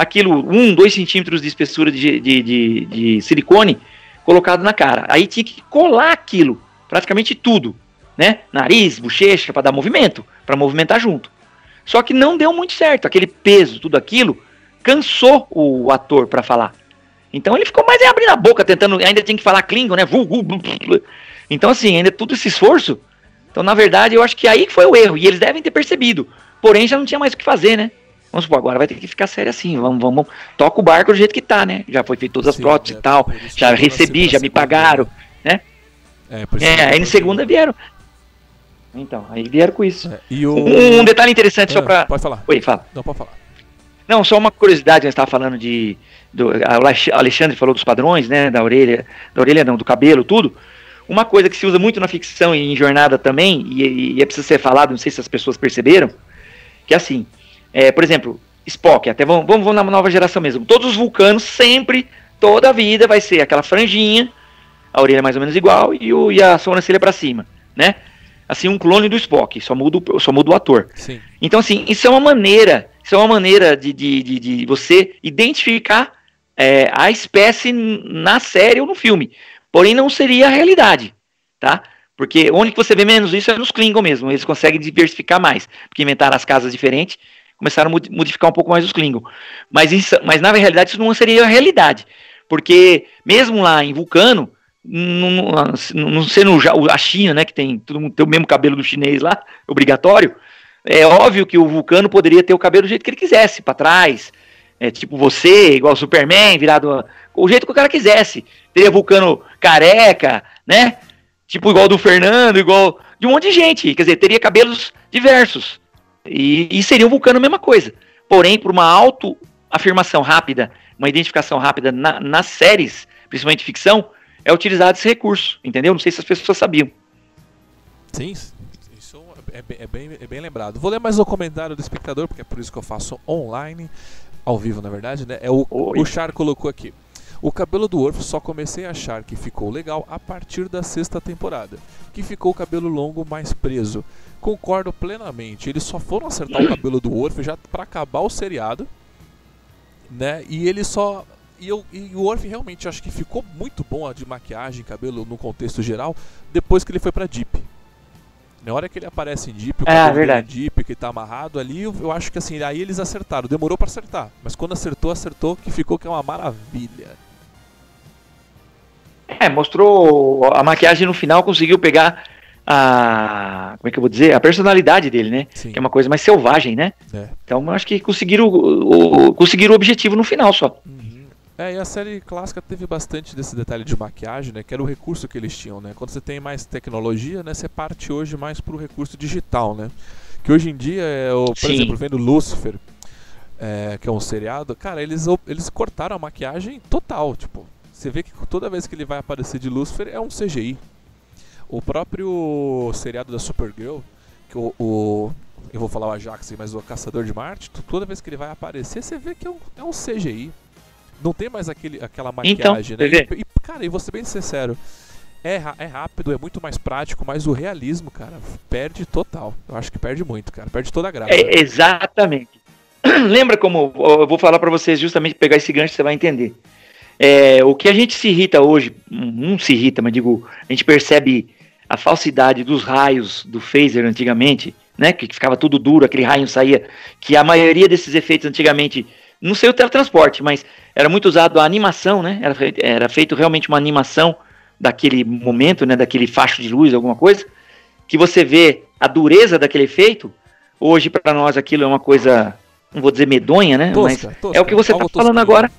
aquilo, um, dois centímetros de espessura de, de, de, de silicone colocado na cara. Aí tinha que colar aquilo, praticamente tudo, né? Nariz, bochecha, para dar movimento, para movimentar junto. Só que não deu muito certo, aquele peso, tudo aquilo, cansou o ator para falar. Então ele ficou mais abrindo a boca, tentando, ainda tinha que falar Klingon, né? Então assim, ainda todo esse esforço. Então na verdade eu acho que aí foi o erro, e eles devem ter percebido. Porém já não tinha mais o que fazer, né? Vamos supor, agora vai ter que ficar sério assim. Vamos, vamos, toca o barco do jeito que tá, né? Já foi feito todas as Sim, próteses é, e tal. Já recebi, já me pagaram, né? É, é aí na segunda vieram. Então, aí vieram com isso. É, o... um, um, detalhe interessante só pra. Pode falar. Oi, fala. Não, pode falar. Não, só uma curiosidade, gente estava falando de. Do, o Alexandre falou dos padrões, né? Da orelha. Da orelha não, do cabelo, tudo. Uma coisa que se usa muito na ficção e em jornada também, e, e é preciso ser falado, não sei se as pessoas perceberam, que é assim, é, por exemplo, Spock, até vamos, vamos, vamos na nova geração mesmo. Todos os vulcanos sempre, toda a vida vai ser aquela franjinha, a orelha mais ou menos igual e, o, e a sobrancelha para cima, né? Assim, um clone do Spock, só muda, só muda o ator. Sim. Então, assim, isso é uma maneira, isso é uma maneira de, de, de, de você identificar é, a espécie na série ou no filme. Porém, não seria a realidade, tá? Porque onde que você vê menos isso é nos Klingon mesmo. Eles conseguem diversificar mais, porque inventaram as casas diferentes começaram a modificar um pouco mais os Klingon. Mas, isso, mas na realidade isso não seria a realidade. Porque mesmo lá em Vulcano, não, sendo a China, né, que tem, todo mundo tem o mesmo cabelo do chinês lá, obrigatório, é óbvio que o Vulcano poderia ter o cabelo do jeito que ele quisesse, para trás, é, tipo você, igual Superman, virado o jeito que o cara quisesse. Teria Vulcano careca, né? Tipo igual do Fernando, igual de um monte de gente. Quer dizer, teria cabelos diversos. E, e seria um vulcano a mesma coisa. Porém, por uma autoafirmação rápida, uma identificação rápida na, nas séries, principalmente ficção, é utilizado esse recurso, entendeu? Não sei se as pessoas sabiam. Sim, isso é, é, bem, é bem lembrado. Vou ler mais um comentário do espectador, porque é por isso que eu faço online, ao vivo na verdade, né? É o, o Char colocou aqui. O cabelo do Orf só comecei a achar que ficou legal a partir da sexta temporada, que ficou o cabelo longo mais preso. Concordo plenamente. Eles só foram acertar o cabelo do Orf já para acabar o seriado, né? E ele só e, eu, e o Orf realmente acho que ficou muito bom de maquiagem, cabelo no contexto geral, depois que ele foi para Deep. Na hora que ele aparece em Deep, o é, cabelo verdade. Deep que tá amarrado ali, eu, eu acho que assim, aí eles acertaram, demorou para acertar, mas quando acertou, acertou que ficou que é uma maravilha. É, mostrou a maquiagem no final, conseguiu pegar a. Como é que eu vou dizer? A personalidade dele, né? Sim. Que é uma coisa mais selvagem, né? É. Então eu acho que conseguiram o, o, conseguiram o objetivo no final só. Uhum. É, e a série clássica teve bastante desse detalhe de maquiagem, né? Que era o recurso que eles tinham, né? Quando você tem mais tecnologia, né? Você parte hoje mais pro recurso digital, né? Que hoje em dia, é o, por Sim. exemplo, vendo Lucifer, é, que é um seriado, cara, eles, eles cortaram a maquiagem total, tipo, você vê que toda vez que ele vai aparecer de Lucifer é um CGI. O próprio seriado da Supergirl, que o, o eu vou falar o Ajax, mas o Caçador de Marte, toda vez que ele vai aparecer, você vê que é um, é um CGI. Não tem mais aquele, aquela então, maquiagem, então, né? E, e, cara, e vou ser bem sincero, é, é rápido, é muito mais prático, mas o realismo, cara, perde total. Eu acho que perde muito, cara. Perde toda a graça. É, exatamente. Lembra como eu vou falar para vocês justamente pegar esse gancho, você vai entender. É, o que a gente se irrita hoje, não se irrita, mas digo, a gente percebe a falsidade dos raios do phaser antigamente, né? Que ficava tudo duro, aquele raio saía, que a maioria desses efeitos antigamente, não sei o teletransporte, mas era muito usado a animação, né? Era, era feito realmente uma animação daquele momento, né? Daquele facho de luz, alguma coisa, que você vê a dureza daquele efeito. Hoje para nós aquilo é uma coisa, não vou dizer medonha, né? Tosca, mas tosca, é o que você está falando agora.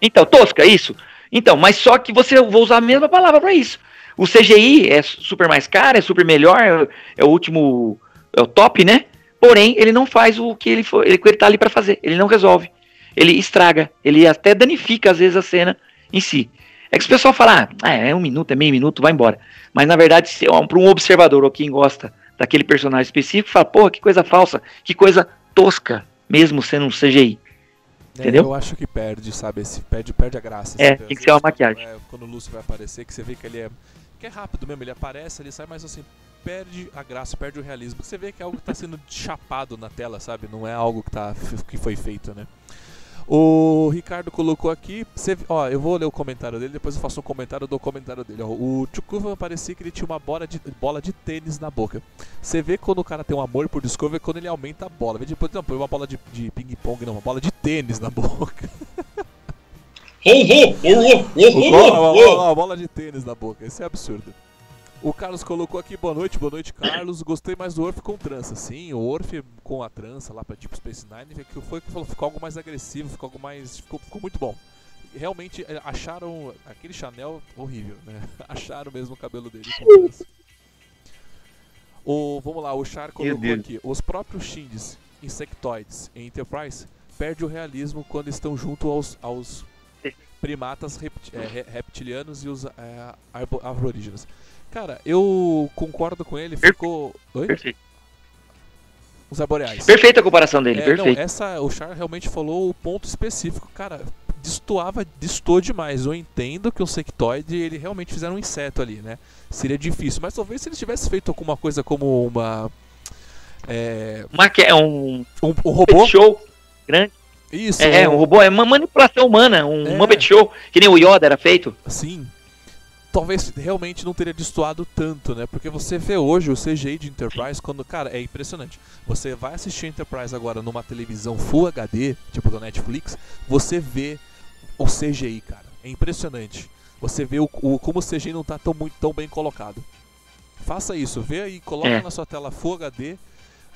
Então, tosca, isso. Então, mas só que você vou usar a mesma palavra para isso. O CGI é super mais caro, é super melhor, é, é, o último, é o top, né? Porém, ele não faz o que ele, for, ele, ele tá ali para fazer. Ele não resolve. Ele estraga. Ele até danifica, às vezes, a cena em si. É que o pessoal fala, ah, é um minuto, é meio minuto, vai embora. Mas, na verdade, para um observador ou quem gosta daquele personagem específico, fala, porra, que coisa falsa, que coisa tosca, mesmo sendo um CGI. É, Entendeu? Eu acho que perde, sabe? Esse, perde, perde a graça. É, tem que ser uma maquiagem. É, quando o Lúcio vai aparecer, que você vê que ele é. Que é rápido mesmo, ele aparece, ele sai, mas assim, perde a graça, perde o realismo. Você vê que é algo que está sendo chapado na tela, sabe? Não é algo que, tá, que foi feito, né? O Ricardo colocou aqui, cê, ó, eu vou ler o comentário dele, depois eu faço um comentário do comentário dele. Ó, o Chukuva parecia que ele tinha uma bola de, bola de tênis na boca. Você vê quando o cara tem um amor por Discovery quando ele aumenta a bola. Vê depois, não, põe uma bola de, de ping-pong, não, uma bola de tênis na boca. Uma bola de tênis na boca, isso é absurdo. O Carlos colocou aqui, boa noite, boa noite, Carlos. Gostei mais do Orf com trança. Sim, o Orf com a trança lá pra tipo Space Nine, que foi que falou, ficou algo mais agressivo, ficou algo mais. Ficou, ficou muito bom. Realmente é, acharam aquele Chanel horrível, né? Acharam mesmo o cabelo dele com trança. O, vamos lá, o Char colocou aqui. Os próprios Shindes insectoides em Enterprise perdem o realismo quando estão junto aos, aos primatas rept, é, reptilianos e os é, aborígenes. Cara, eu concordo com ele, ficou. Oi? Perfeito. Os arboreais. Perfeita a comparação dele, é, perfeito. Não, essa, o Char realmente falou o ponto específico. Cara, destoava, destoou demais. Eu entendo que o sectoide, ele realmente fizeram um inseto ali, né? Seria difícil, mas talvez se ele tivesse feito alguma coisa como uma. É, uma que é um, um, um robô. Show grande. Isso. É, um robô, é uma manipulação humana, um é. Muppet Show, que nem o Yoda era feito. Sim talvez realmente não teria destoado tanto, né? Porque você vê hoje o CGI de Enterprise quando, cara, é impressionante. Você vai assistir Enterprise agora numa televisão Full HD, tipo do Netflix, você vê o CGI, cara. É impressionante. Você vê o, o como o CGI não está tão muito tão bem colocado. Faça isso, vê aí, coloca é. na sua tela Full HD.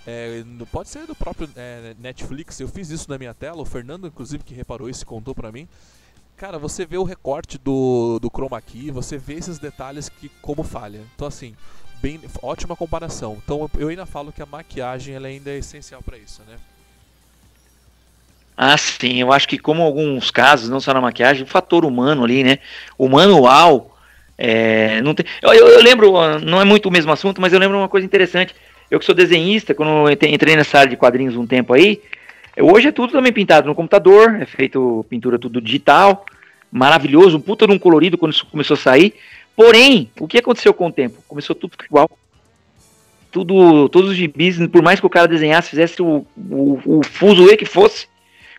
É, pode ser do próprio é, Netflix. Eu fiz isso na minha tela. O Fernando, inclusive, que reparou isso, contou pra mim. Cara, você vê o recorte do, do chroma key, você vê esses detalhes que como falha. Então assim, bem ótima comparação. Então eu ainda falo que a maquiagem ela ainda é essencial para isso, né? Ah, sim, eu acho que como alguns casos, não só na maquiagem, o fator humano ali, né? O manual, é, não tem. Eu, eu, eu, lembro, não é muito o mesmo assunto, mas eu lembro uma coisa interessante. Eu que sou desenhista, quando entrei nessa área de quadrinhos um tempo aí, Hoje é tudo também pintado no computador, é feito pintura tudo digital, maravilhoso, um puta de um colorido quando isso começou a sair. Porém, o que aconteceu com o tempo? Começou tudo igual. Tudo, todos os gibis, por mais que o cara desenhasse, fizesse o, o, o fuso que fosse,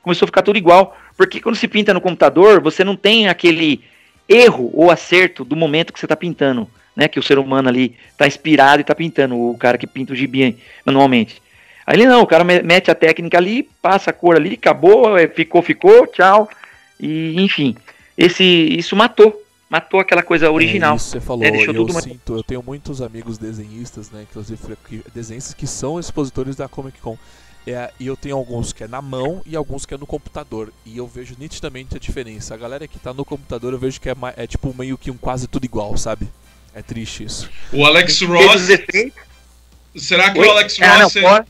começou a ficar tudo igual. Porque quando se pinta no computador, você não tem aquele erro ou acerto do momento que você está pintando, né? Que o ser humano ali está inspirado e está pintando, o cara que pinta o gibi manualmente. Aí não, o cara mete a técnica ali, passa a cor ali, acabou, é, ficou, ficou, tchau. E enfim, esse isso matou, matou aquela coisa original. É isso você falou, né? eu sinto, eu tenho muitos amigos desenhistas, né, inclusive desenhistas que são expositores da Comic Con. É, e eu tenho alguns que é na mão e alguns que é no computador. E eu vejo nitidamente a diferença. A galera que tá no computador eu vejo que é, é tipo meio que um quase tudo igual, sabe? É triste isso. O Alex Ross. Será que Oi? o Alex ah, Ross. não, é...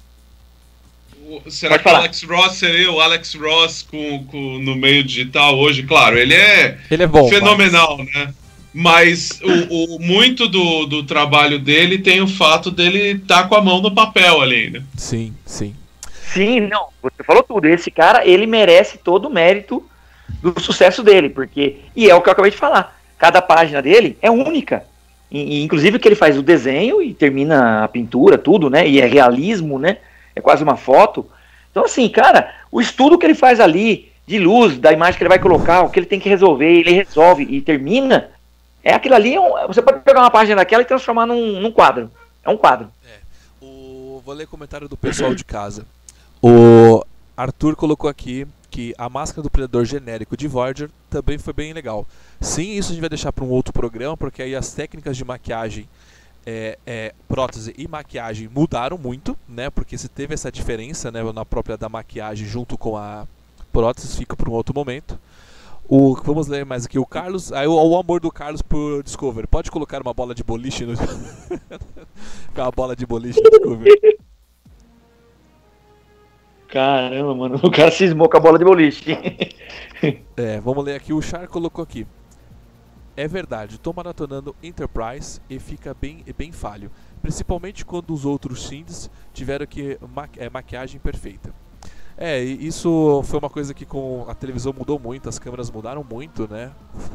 Será Pode que o Alex Ross seria o Alex Ross com, com, no meio digital hoje? Claro, ele é, ele é bom, fenomenal, mas... né? Mas o, o, muito do, do trabalho dele tem o fato dele estar tá com a mão no papel ali, né? Sim, sim. Sim, não, você falou tudo. Esse cara, ele merece todo o mérito do sucesso dele, porque. E é o que eu acabei de falar. Cada página dele é única. E, inclusive que ele faz o desenho e termina a pintura, tudo, né? E é realismo, né? É quase uma foto. Então, assim, cara, o estudo que ele faz ali, de luz, da imagem que ele vai colocar, o que ele tem que resolver, ele resolve e termina, é aquilo ali, é você pode pegar uma página daquela e transformar num, num quadro. É um quadro. É. O, vou ler comentário do pessoal de casa. O Arthur colocou aqui que a máscara do predador genérico de Voyager também foi bem legal. Sim, isso a gente vai deixar para um outro programa, porque aí as técnicas de maquiagem é, é, prótese e maquiagem mudaram muito, né? Porque se teve essa diferença né, na própria da maquiagem junto com a prótese, fica para um outro momento. O, vamos ler mais aqui. O Carlos. Aí, o, o, amor do Carlos por Discovery. Pode colocar uma bola de boliche no. uma bola de boliche no Discovery. Caramba, mano. O cara cismou com a bola de boliche. é, vamos ler aqui. O Char colocou aqui. É verdade, estou maratonando Enterprise e fica bem, bem falho, principalmente quando os outros sims tiveram que ma é, maquiagem perfeita. É, isso foi uma coisa que com a televisão mudou muito, as câmeras mudaram muito, né?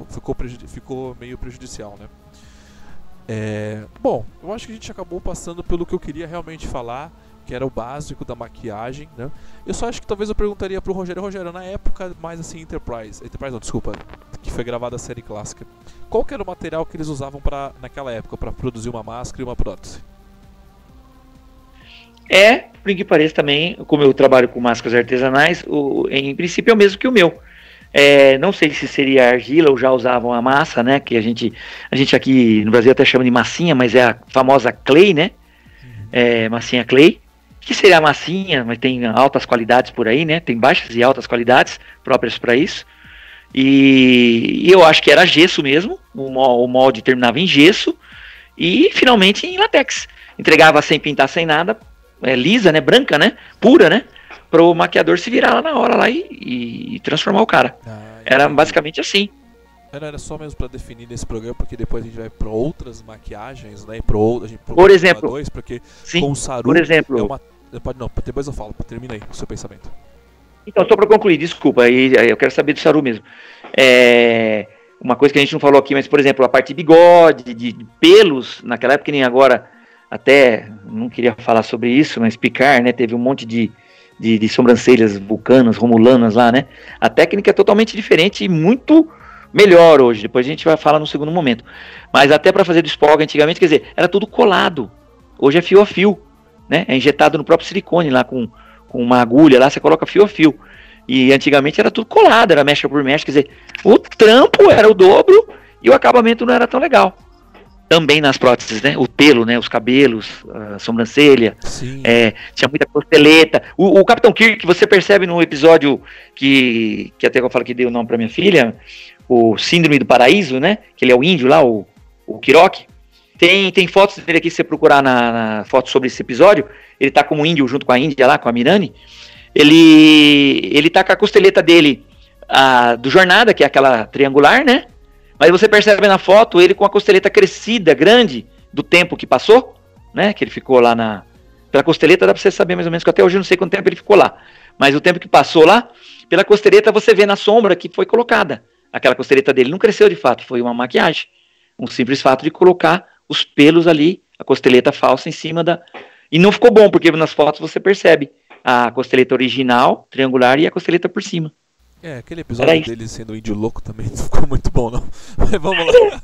Ficou, ficou meio prejudicial, né? É, bom, eu acho que a gente acabou passando pelo que eu queria realmente falar, que era o básico da maquiagem, né? Eu só acho que talvez eu perguntaria pro Rogério, Rogério, na época mais assim Enterprise, Enterprise não, desculpa, que foi gravada a série clássica. Qual que era o material que eles usavam para naquela época para produzir uma máscara e uma prótese? É, por que pareça também, como eu trabalho com máscaras artesanais, o, em princípio é o mesmo que o meu. É, não sei se seria argila ou já usavam a massa, né? Que a gente, a gente aqui no Brasil até chama de massinha, mas é a famosa clay, né? É, massinha clay. Que seria massinha, mas tem altas qualidades por aí, né? Tem baixas e altas qualidades próprias para isso. E, e, eu acho que era gesso mesmo. O molde terminava em gesso e finalmente em latex. Entregava sem pintar, sem nada, é, lisa, né? Branca, né? Pura, né? Para o maquiador se virar lá na hora lá e, e transformar o cara. Ah, era basicamente assim. Era, era só mesmo para definir nesse programa, porque depois a gente vai para outras maquiagens, né? Pro, a gente, pro por exemplo, dois, porque sim, com o Saru por exemplo, é uma, pode não, depois eu falo, termina aí o seu pensamento. Então, só para concluir, desculpa, aí, eu quero saber do Saru mesmo. É, uma coisa que a gente não falou aqui, mas por exemplo, a parte de bigode, de, de pelos, naquela época nem agora, até não queria falar sobre isso, mas picar, né? Teve um monte de, de, de, sobrancelhas vulcanas, romulanas lá, né? A técnica é totalmente diferente e muito melhor hoje. Depois a gente vai falar no segundo momento. Mas até para fazer do Spog antigamente, quer dizer, era tudo colado. Hoje é fio a fio, né? É injetado no próprio silicone lá com, com uma agulha lá, você coloca fio a fio. E antigamente era tudo colado, era mecha por mecha, quer dizer, o trampo era o dobro e o acabamento não era tão legal também nas próteses, né? O pelo, né? Os cabelos, a sobrancelha. É, tinha muita costeleta. O, o, Capitão Kirk, você percebe no episódio que, que até eu falo que deu o nome para minha filha, o Síndrome do Paraíso, né? Que ele é o índio lá, o, o. Tem, tem fotos dele aqui, se você procurar na, na foto sobre esse episódio. Ele tá como índio junto com a Índia lá, com a Mirani. Ele, ele tá com a costeleta dele a, do Jornada, que é aquela triangular, né? Mas você percebe na foto ele com a costeleta crescida, grande, do tempo que passou, né? Que ele ficou lá na. Pela costeleta dá pra você saber mais ou menos, que até hoje eu não sei quanto tempo ele ficou lá. Mas o tempo que passou lá, pela costeleta você vê na sombra que foi colocada. Aquela costeleta dele não cresceu de fato, foi uma maquiagem. Um simples fato de colocar os pelos ali, a costeleta falsa em cima da. E não ficou bom, porque nas fotos você percebe a costeleta original, triangular, e a costeleta por cima. É, aquele episódio dele sendo índio louco também não ficou muito bom, não. Mas vamos lá.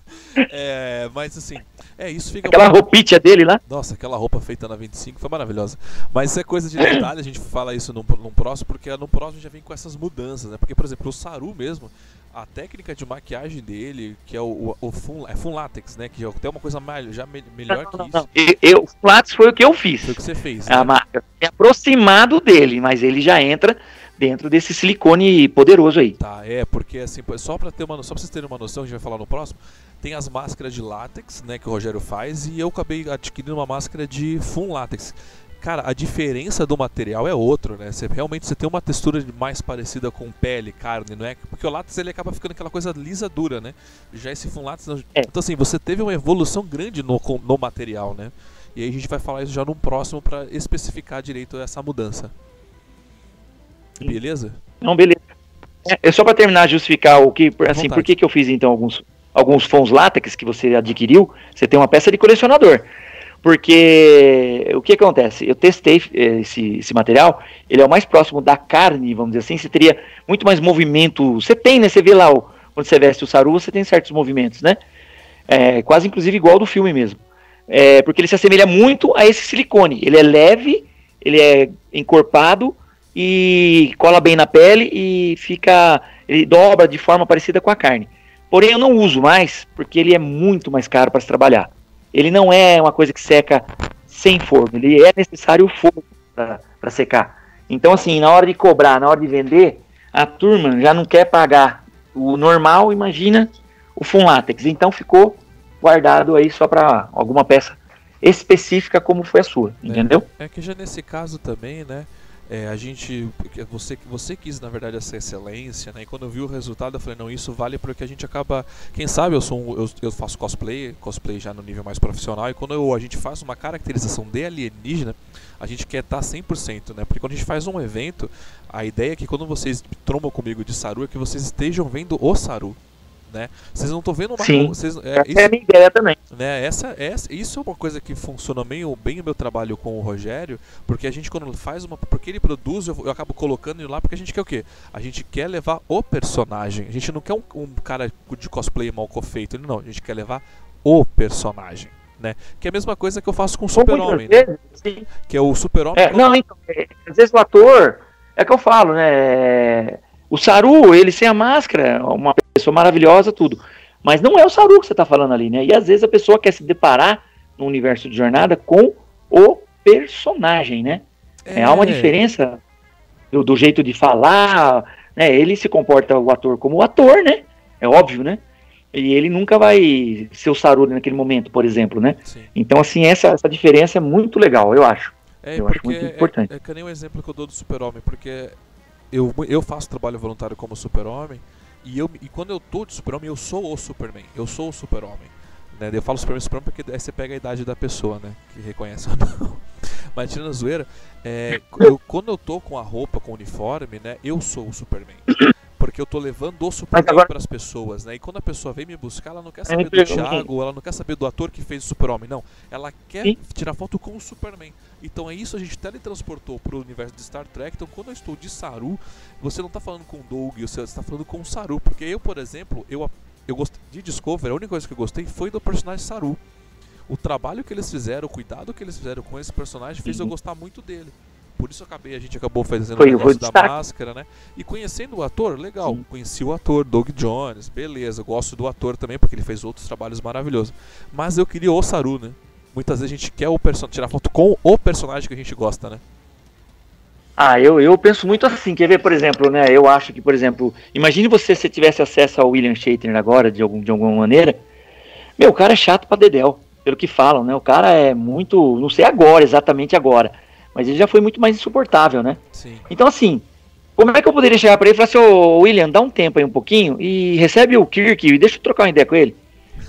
É, mas assim, é isso fica. Aquela muito... roupinha dele lá? Nossa, aquela roupa feita na 25 foi maravilhosa. Mas isso é coisa de detalhe, a gente fala isso num, num próximo, porque no próximo já vem com essas mudanças, né? Porque, por exemplo, o Saru mesmo, a técnica de maquiagem dele, que é o, o, o fun, é fun látex, né? Que já tem uma coisa mais, já me, melhor não, que não, isso. Eu, o látex foi o que eu fiz. Foi o que você fez. A né? marca. É aproximado dele, mas ele já entra dentro desse silicone poderoso aí. Tá, é, porque assim, só para ter uma, só pra vocês terem uma noção, a gente vai falar no próximo, tem as máscaras de látex, né, que o Rogério faz, e eu acabei adquirindo uma máscara de fun látex. Cara, a diferença do material é outro, né? Você realmente você tem uma textura mais parecida com pele, carne, não é? Porque o látex ele acaba ficando aquela coisa lisa dura, né? Já esse fun látex, é. então assim, você teve uma evolução grande no, no material, né? E aí a gente vai falar isso já no próximo para especificar direito essa mudança. Beleza? Não, beleza. É, é só para terminar, justificar o que, assim, por que, que eu fiz então alguns, alguns fons látex que você adquiriu, você tem uma peça de colecionador. Porque o que acontece? Eu testei eh, esse, esse material, ele é o mais próximo da carne, vamos dizer assim, você teria muito mais movimento. Você tem, né? Você vê lá, quando você veste o saru, você tem certos movimentos, né? É, quase inclusive igual do filme mesmo. É, porque ele se assemelha muito a esse silicone. Ele é leve, ele é encorpado, e cola bem na pele e fica. Ele dobra de forma parecida com a carne. Porém, eu não uso mais porque ele é muito mais caro para se trabalhar. Ele não é uma coisa que seca sem forno, ele é necessário o forno para secar. Então, assim, na hora de cobrar, na hora de vender, a turma já não quer pagar o normal, imagina o Fun Látex. Então ficou guardado aí só para alguma peça específica como foi a sua, é, entendeu? É que já nesse caso também, né? É, a gente, você, você quis na verdade essa excelência, né? E quando eu vi o resultado, eu falei não, isso vale porque a gente acaba, quem sabe eu sou, um, eu, eu, faço cosplay, cosplay já no nível mais profissional e quando eu, a gente faz uma caracterização de alienígena, a gente quer estar 100%, né? Porque quando a gente faz um evento, a ideia é que quando vocês trombam comigo de Saru é que vocês estejam vendo o Saru, né? Vocês não estão vendo uma Sim. vocês, É, é, isso, é a minha ideia também. né, essa, essa, isso é uma coisa que funciona bem, bem o meu trabalho com o Rogério, porque a gente quando faz uma, porque ele produz, eu, eu acabo colocando ele lá porque a gente quer o quê? A gente quer levar o personagem. A gente não quer um, um cara de cosplay mal feito, não. A gente quer levar o personagem, né? Que é a mesma coisa que eu faço com o Super-Homem, né? Que é o Super-Homem. É, não, então, é, às vezes o ator, é que eu falo, né? É, O Saru, ele sem a máscara, uma pessoa maravilhosa, tudo. Mas não é o Saru que você tá falando ali, né? E às vezes a pessoa quer se deparar no universo de jornada com o personagem, né? É, há uma diferença do, do jeito de falar, né? Ele se comporta o ator como o ator, né? É óbvio, né? E ele nunca vai ser o Saru naquele momento, por exemplo, né? Sim. Então, assim, essa, essa diferença é muito legal, eu acho. É, Eu acho muito é- importante. É, que nem o exemplo que eu dou do Super-Homem, porque eu, eu faço trabalho voluntário como Super-Homem e, eu, e quando eu tô de Super-Homem, eu sou o Superman, eu sou o Super-Homem. Né? Eu falo Superman Superman porque aí você pega a idade da pessoa, né? Que reconhece ou não. Mas tirando a zoeira, é, eu- quando eu tô com a roupa, com o uniforme, né? Eu sou o Superman. Porque eu tô levando o Superman agora- para as pessoas, né? E quando a pessoa vem me buscar, ela não quer me saber do Thiago, ela não quer saber do ator que fez o Super-Homem, não. Ela quer Sim. tirar foto com o Superman. Então é isso a gente teletransportou pro universo de Star Trek. Então quando eu estou de Saru, você não tá falando com o Doug, você está falando com o Saru. Porque eu, por exemplo, eu, eu gostei de Discovery, a única coisa que eu gostei foi do personagem Saru. O trabalho que eles fizeram, o cuidado que eles fizeram com esse personagem fez eu Sim. gostar muito dele. Por isso acabei, a gente acabou fazendo Foi- o negócio da destaque. máscara, né? E conhecendo o ator, legal. Sim. Conheci o ator, Doug Jones, beleza. Gosto do ator também, porque ele fez outros trabalhos maravilhosos. Mas eu queria o Saru, né? Muitas vezes a gente quer o tirar foto com o personagem que a gente gosta, né? Ah, eu, eu penso muito assim, quer ver, por exemplo, né? Eu acho que, por exemplo, imagine você se tivesse acesso ao William Shatner agora, de, algum, de alguma maneira. Meu, o cara é chato pra dedéu, pelo que falam, né? O cara é muito, não sei agora, exatamente agora, mas ele já foi muito mais insuportável, né? Sim. Então, assim, como é que eu poderia chegar pra ele e falar assim, ô William, dá um tempo aí um pouquinho e recebe o Kirk e deixa eu trocar uma ideia com ele?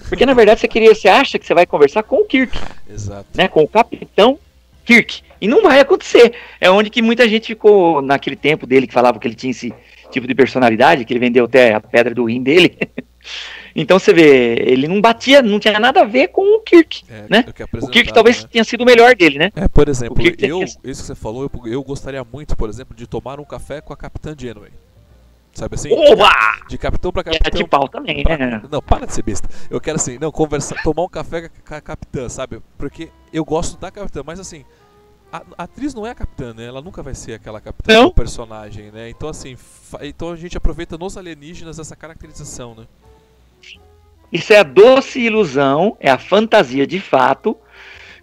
Porque na verdade você queria, você acha que você vai conversar com o Kirk Exato. né, com o capitão Kirk. E não vai acontecer. É onde que muita gente ficou naquele tempo dele que falava que ele tinha esse tipo de personalidade, que ele vendeu até a pedra do rim dele. então você vê, ele não batia, não tinha nada a ver com o Kirk. É, né? O Kirk talvez né? tenha sido o melhor dele, né? É, por exemplo, eu, isso que você falou, eu, eu gostaria muito, por exemplo, de tomar um café com a Capitã Janeway. Sabe assim? Oba! De capitão pra é capitão. de pau também, pra- né? Não, para de ser besta. Eu quero assim, não, conversar, tomar um café com a capitã, sabe? Porque eu gosto da capitã, mas assim, a, a atriz não é a capitã, né? Ela nunca vai ser aquela capitã Não. do personagem, né? Então assim, então a gente aproveita nos alienígenas essa caracterização, né? Isso é a doce ilusão, é a fantasia de fato.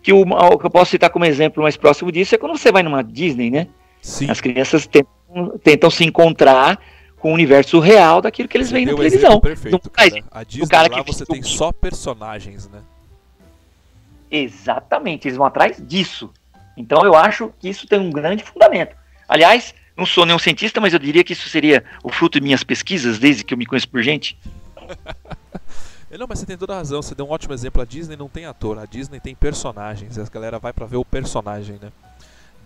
Que o, que eu posso citar como exemplo mais próximo disso é quando você vai numa Disney, né? Sim. As crianças tentam, tentam se encontrar com o universo real daquilo que eles Você veem na televisão. perfeito, faz- cara. A Disney cara lá que você tem só personagens, né? Exatamente, eles vão atrás disso. Então eu acho que isso tem um grande fundamento. Aliás, não sou nenhum cientista, mas eu diria que isso seria o fruto de minhas pesquisas, desde que eu me conheço por gente. É, Não, mas você tem toda a razão, você deu um ótimo exemplo. A Disney não tem ator, a Disney tem personagens. A galera vai pra ver o personagem, né?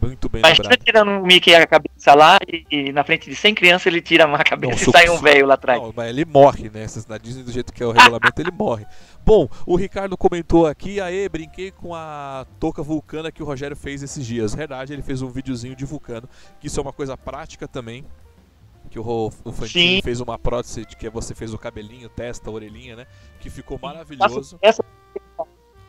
Muito bem Imagina lembrado. tirando o Mickey a cabeça lá e, e na frente de 100 crianças ele tira a cabeça Não, e sai um velho lá atrás. Não, mas ele morre, né? Na Disney, do jeito que é o regulamento, ele morre. Bom, o Ricardo comentou aqui, aê, brinquei com a touca vulcana que o Rogério fez esses dias. Verdade, ele fez um videozinho de vulcano, que isso é uma coisa prática também. Que o, o Fantini Sim. fez uma prótese de que você fez o cabelinho, testa, orelhinha, né? Que ficou maravilhoso. essa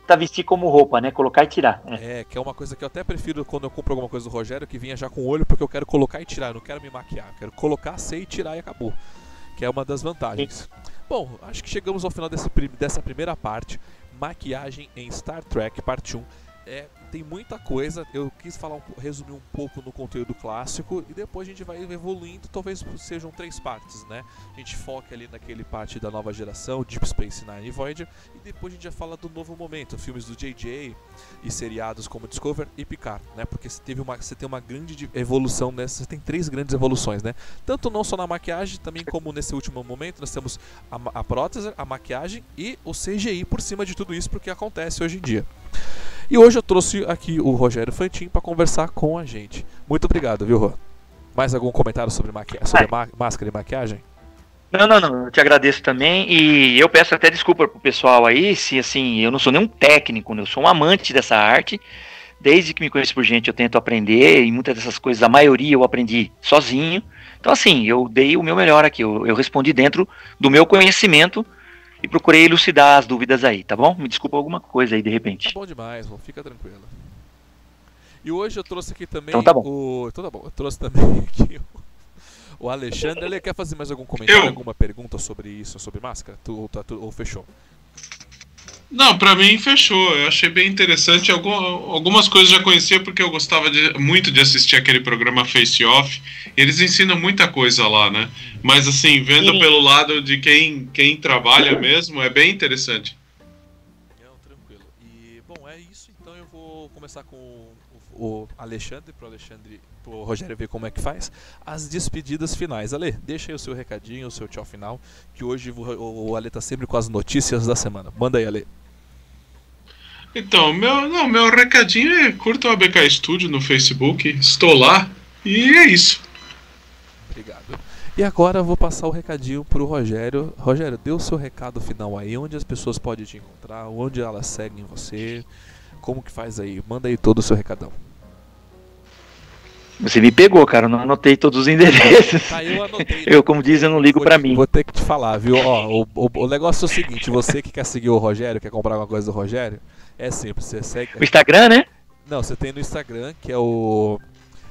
tá vestir como roupa, né? Colocar e tirar. É. É, que é uma coisa que eu até prefiro quando eu compro alguma coisa do Rogério que vinha já com o olho, porque eu quero colocar e tirar, eu não quero me maquiar. Eu quero colocar, sei, tirar e acabou. Que é uma das vantagens. Bom, acho que chegamos ao final desse, dessa primeira parte. Maquiagem em Star Trek, parte 1. É, tem muita coisa, eu quis falar um, resumir um pouco no conteúdo clássico e depois a gente vai evoluindo, talvez sejam três partes, né? A gente foca ali naquele parte da nova geração, Deep Space Nine e Voyager, e depois a gente já fala do novo momento, filmes do JJ e seriados como Discover e Picard, né? Porque você teve uma, você tem uma grande evolução nessa, você tem três grandes evoluções, né? Tanto não só na maquiagem, também como nesse último momento nós temos a, a prótese, a maquiagem e o CGI por cima de tudo isso, porque acontece hoje em dia. E hoje eu trouxe aqui o Rogério Fantin para conversar com a gente. Muito obrigado, viu, Rô? Mais algum comentário sobre, maqui sobre ma- máscara e maquiagem? Não, não, não. Eu te agradeço também. E eu peço até desculpa pro pessoal aí, se assim, eu não sou nenhum técnico, né? eu sou um amante dessa arte. Desde que me conheço por gente, eu tento aprender, e muitas dessas coisas, a maioria eu aprendi sozinho. Então, assim, eu dei o meu melhor aqui. Eu, eu respondi dentro do meu conhecimento e procurei elucidar as dúvidas aí, tá bom? Me desculpa alguma coisa aí de repente. Tá bom demais, Ron, fica tranquilo. E hoje eu trouxe aqui também então, tá bom. o. Então tá bom, eu trouxe também aqui o, o Alexandre. Ele quer fazer mais algum comentário, Eu. alguma pergunta sobre isso, sobre máscara? Tu, ou, tá, tu- ou fechou? Não, pra mim fechou. Eu achei bem interessante. Algu- Algumas coisas já conhecia porque eu gostava de- muito de assistir aquele programa Face Off. Eles ensinam muita coisa lá, né? Mas assim, vendo Sim. pelo lado de quem, quem trabalha mesmo, é bem interessante. Não, tranquilo. E, bom, é isso. Então eu vou começar com o, o Alexandre, pro Alexandre, pro Rogério ver como é que faz. As despedidas finais. Ale, deixa aí o seu recadinho, o seu tchau final, que hoje o, o Ale tá sempre com as notícias da semana. Manda aí, Ale. Então, meu, não, meu recadinho é curta o ABK Studio no Facebook. Estou lá. E é isso. Obrigado. E agora eu vou passar o recadinho pro Rogério. Rogério, dê o seu recado final aí, onde as pessoas podem te encontrar, onde elas seguem você, como que faz aí? Manda aí todo o seu recadão. Você me pegou, cara. Eu não anotei todos os endereços. Tá, eu anotei. Eu, como diz, eu não ligo te- mim. Vou ter que te falar, viu? Ó, o, o, o negócio é o seguinte, você que quer seguir o Rogério, quer comprar alguma coisa do Rogério, é simples, você segue. O Instagram, né? Não, você tem no Instagram, que é o.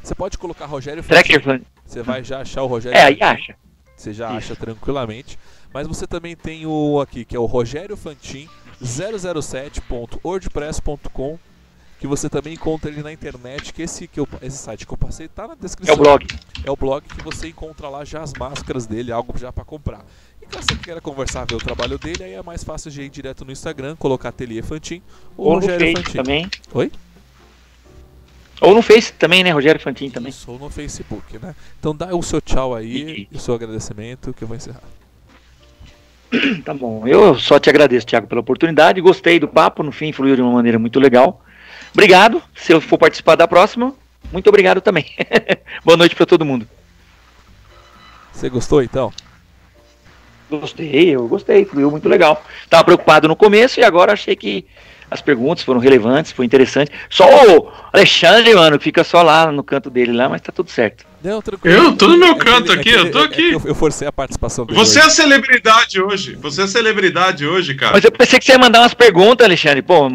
Você pode colocar Rogério Tracker. Fantin, Você vai já achar o Rogério É, aí acha. Você já Isso. acha tranquilamente. Mas você também tem o aqui, que é o Rogério Fantin 007.wordpress.com, que você também encontra ele na internet, que esse, que eu, esse site que eu passei tá na É descrição. o blog. É o blog que você encontra lá já as máscaras dele, algo já pra comprar. E caso você queira conversar, ver o trabalho dele, aí é mais fácil de ir direto no Instagram, colocar Ateliê Fantin ou Ou no Rogério Face Fantin. também. Oi? Ou no Face também, né? Rogério Fantin também. Isso, ou no Facebook, né? Então dá o seu tchau aí E- e o seu agradecimento que eu vou encerrar. Tá bom. Eu só te agradeço, Thiago, pela oportunidade. Gostei do papo. No fim, fluiu de uma maneira muito legal. Obrigado. Se eu for participar da próxima, muito obrigado também. Boa noite pra todo mundo. Você gostou então? Gostei, eu gostei. Fluiu muito legal. Tava preocupado no começo e agora achei que as perguntas foram relevantes, foi interessante. Só o Alexandre, mano, fica só lá no canto dele lá, mas tá tudo certo. Não, tranquilo. Eu tô no meu É que canto aqui, é que eu tô é aqui. que eu, eu forcei a participação dele. Você é hoje. a celebridade hoje. Você é a celebridade hoje, cara. Mas eu pensei que você ia mandar umas perguntas, Alexandre. Pô,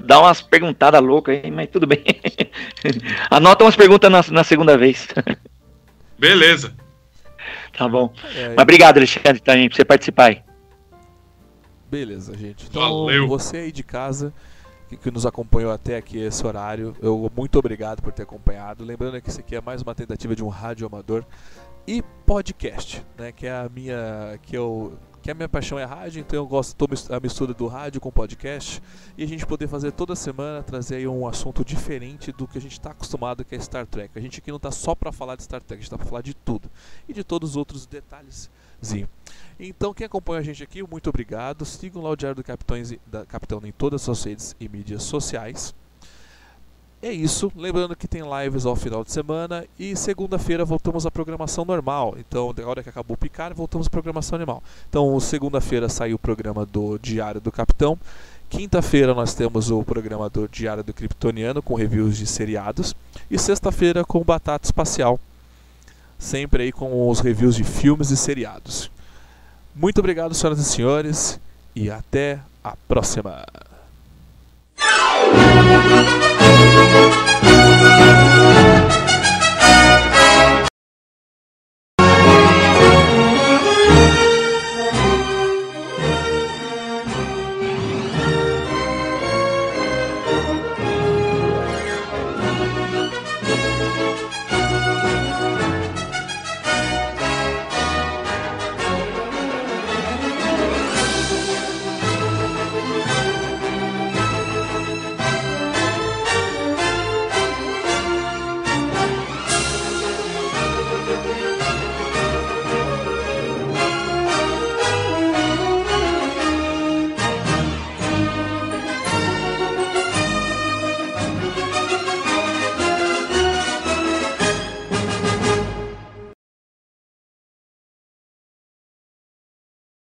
dá umas perguntadas loucas aí, mas tudo bem. Anota umas perguntas na, na segunda vez. Beleza. tá bom. É, Mas obrigado, Alexandre, também, por você participar aí. Beleza, gente. Então, Valeu. você aí de casa que, nos acompanhou até aqui esse horário, eu muito obrigado por ter acompanhado. Lembrando que isso aqui é mais uma tentativa de um rádio amador e podcast, né? Que é a minha, que eu, que a minha paixão é rádio, então eu gosto a mistura do rádio com podcast e a gente poder fazer toda semana trazer aí um assunto diferente do que a gente está acostumado que é Star Trek. A gente aqui não tá só para falar de Star Trek, a gente tá para falar de tudo e de todos os outros detalhes. Então, quem acompanha a gente aqui, muito obrigado. Sigam lá o Diário do Capitão, em- da Capitão em todas as suas redes e mídias sociais. É isso. Lembrando que tem lives ao final de semana e segunda-feira voltamos à programação normal. Então, da hora que acabou o picar, voltamos à programação normal. Então, segunda-feira saiu o programa do Diário do Capitão. Quinta-feira nós temos o programa do Diário do Kryptoniano com reviews de seriados. E sexta-feira com Batata Espacial. Sempre aí com os reviews de filmes e seriados. Muito obrigado, senhoras e senhores, e até a próxima.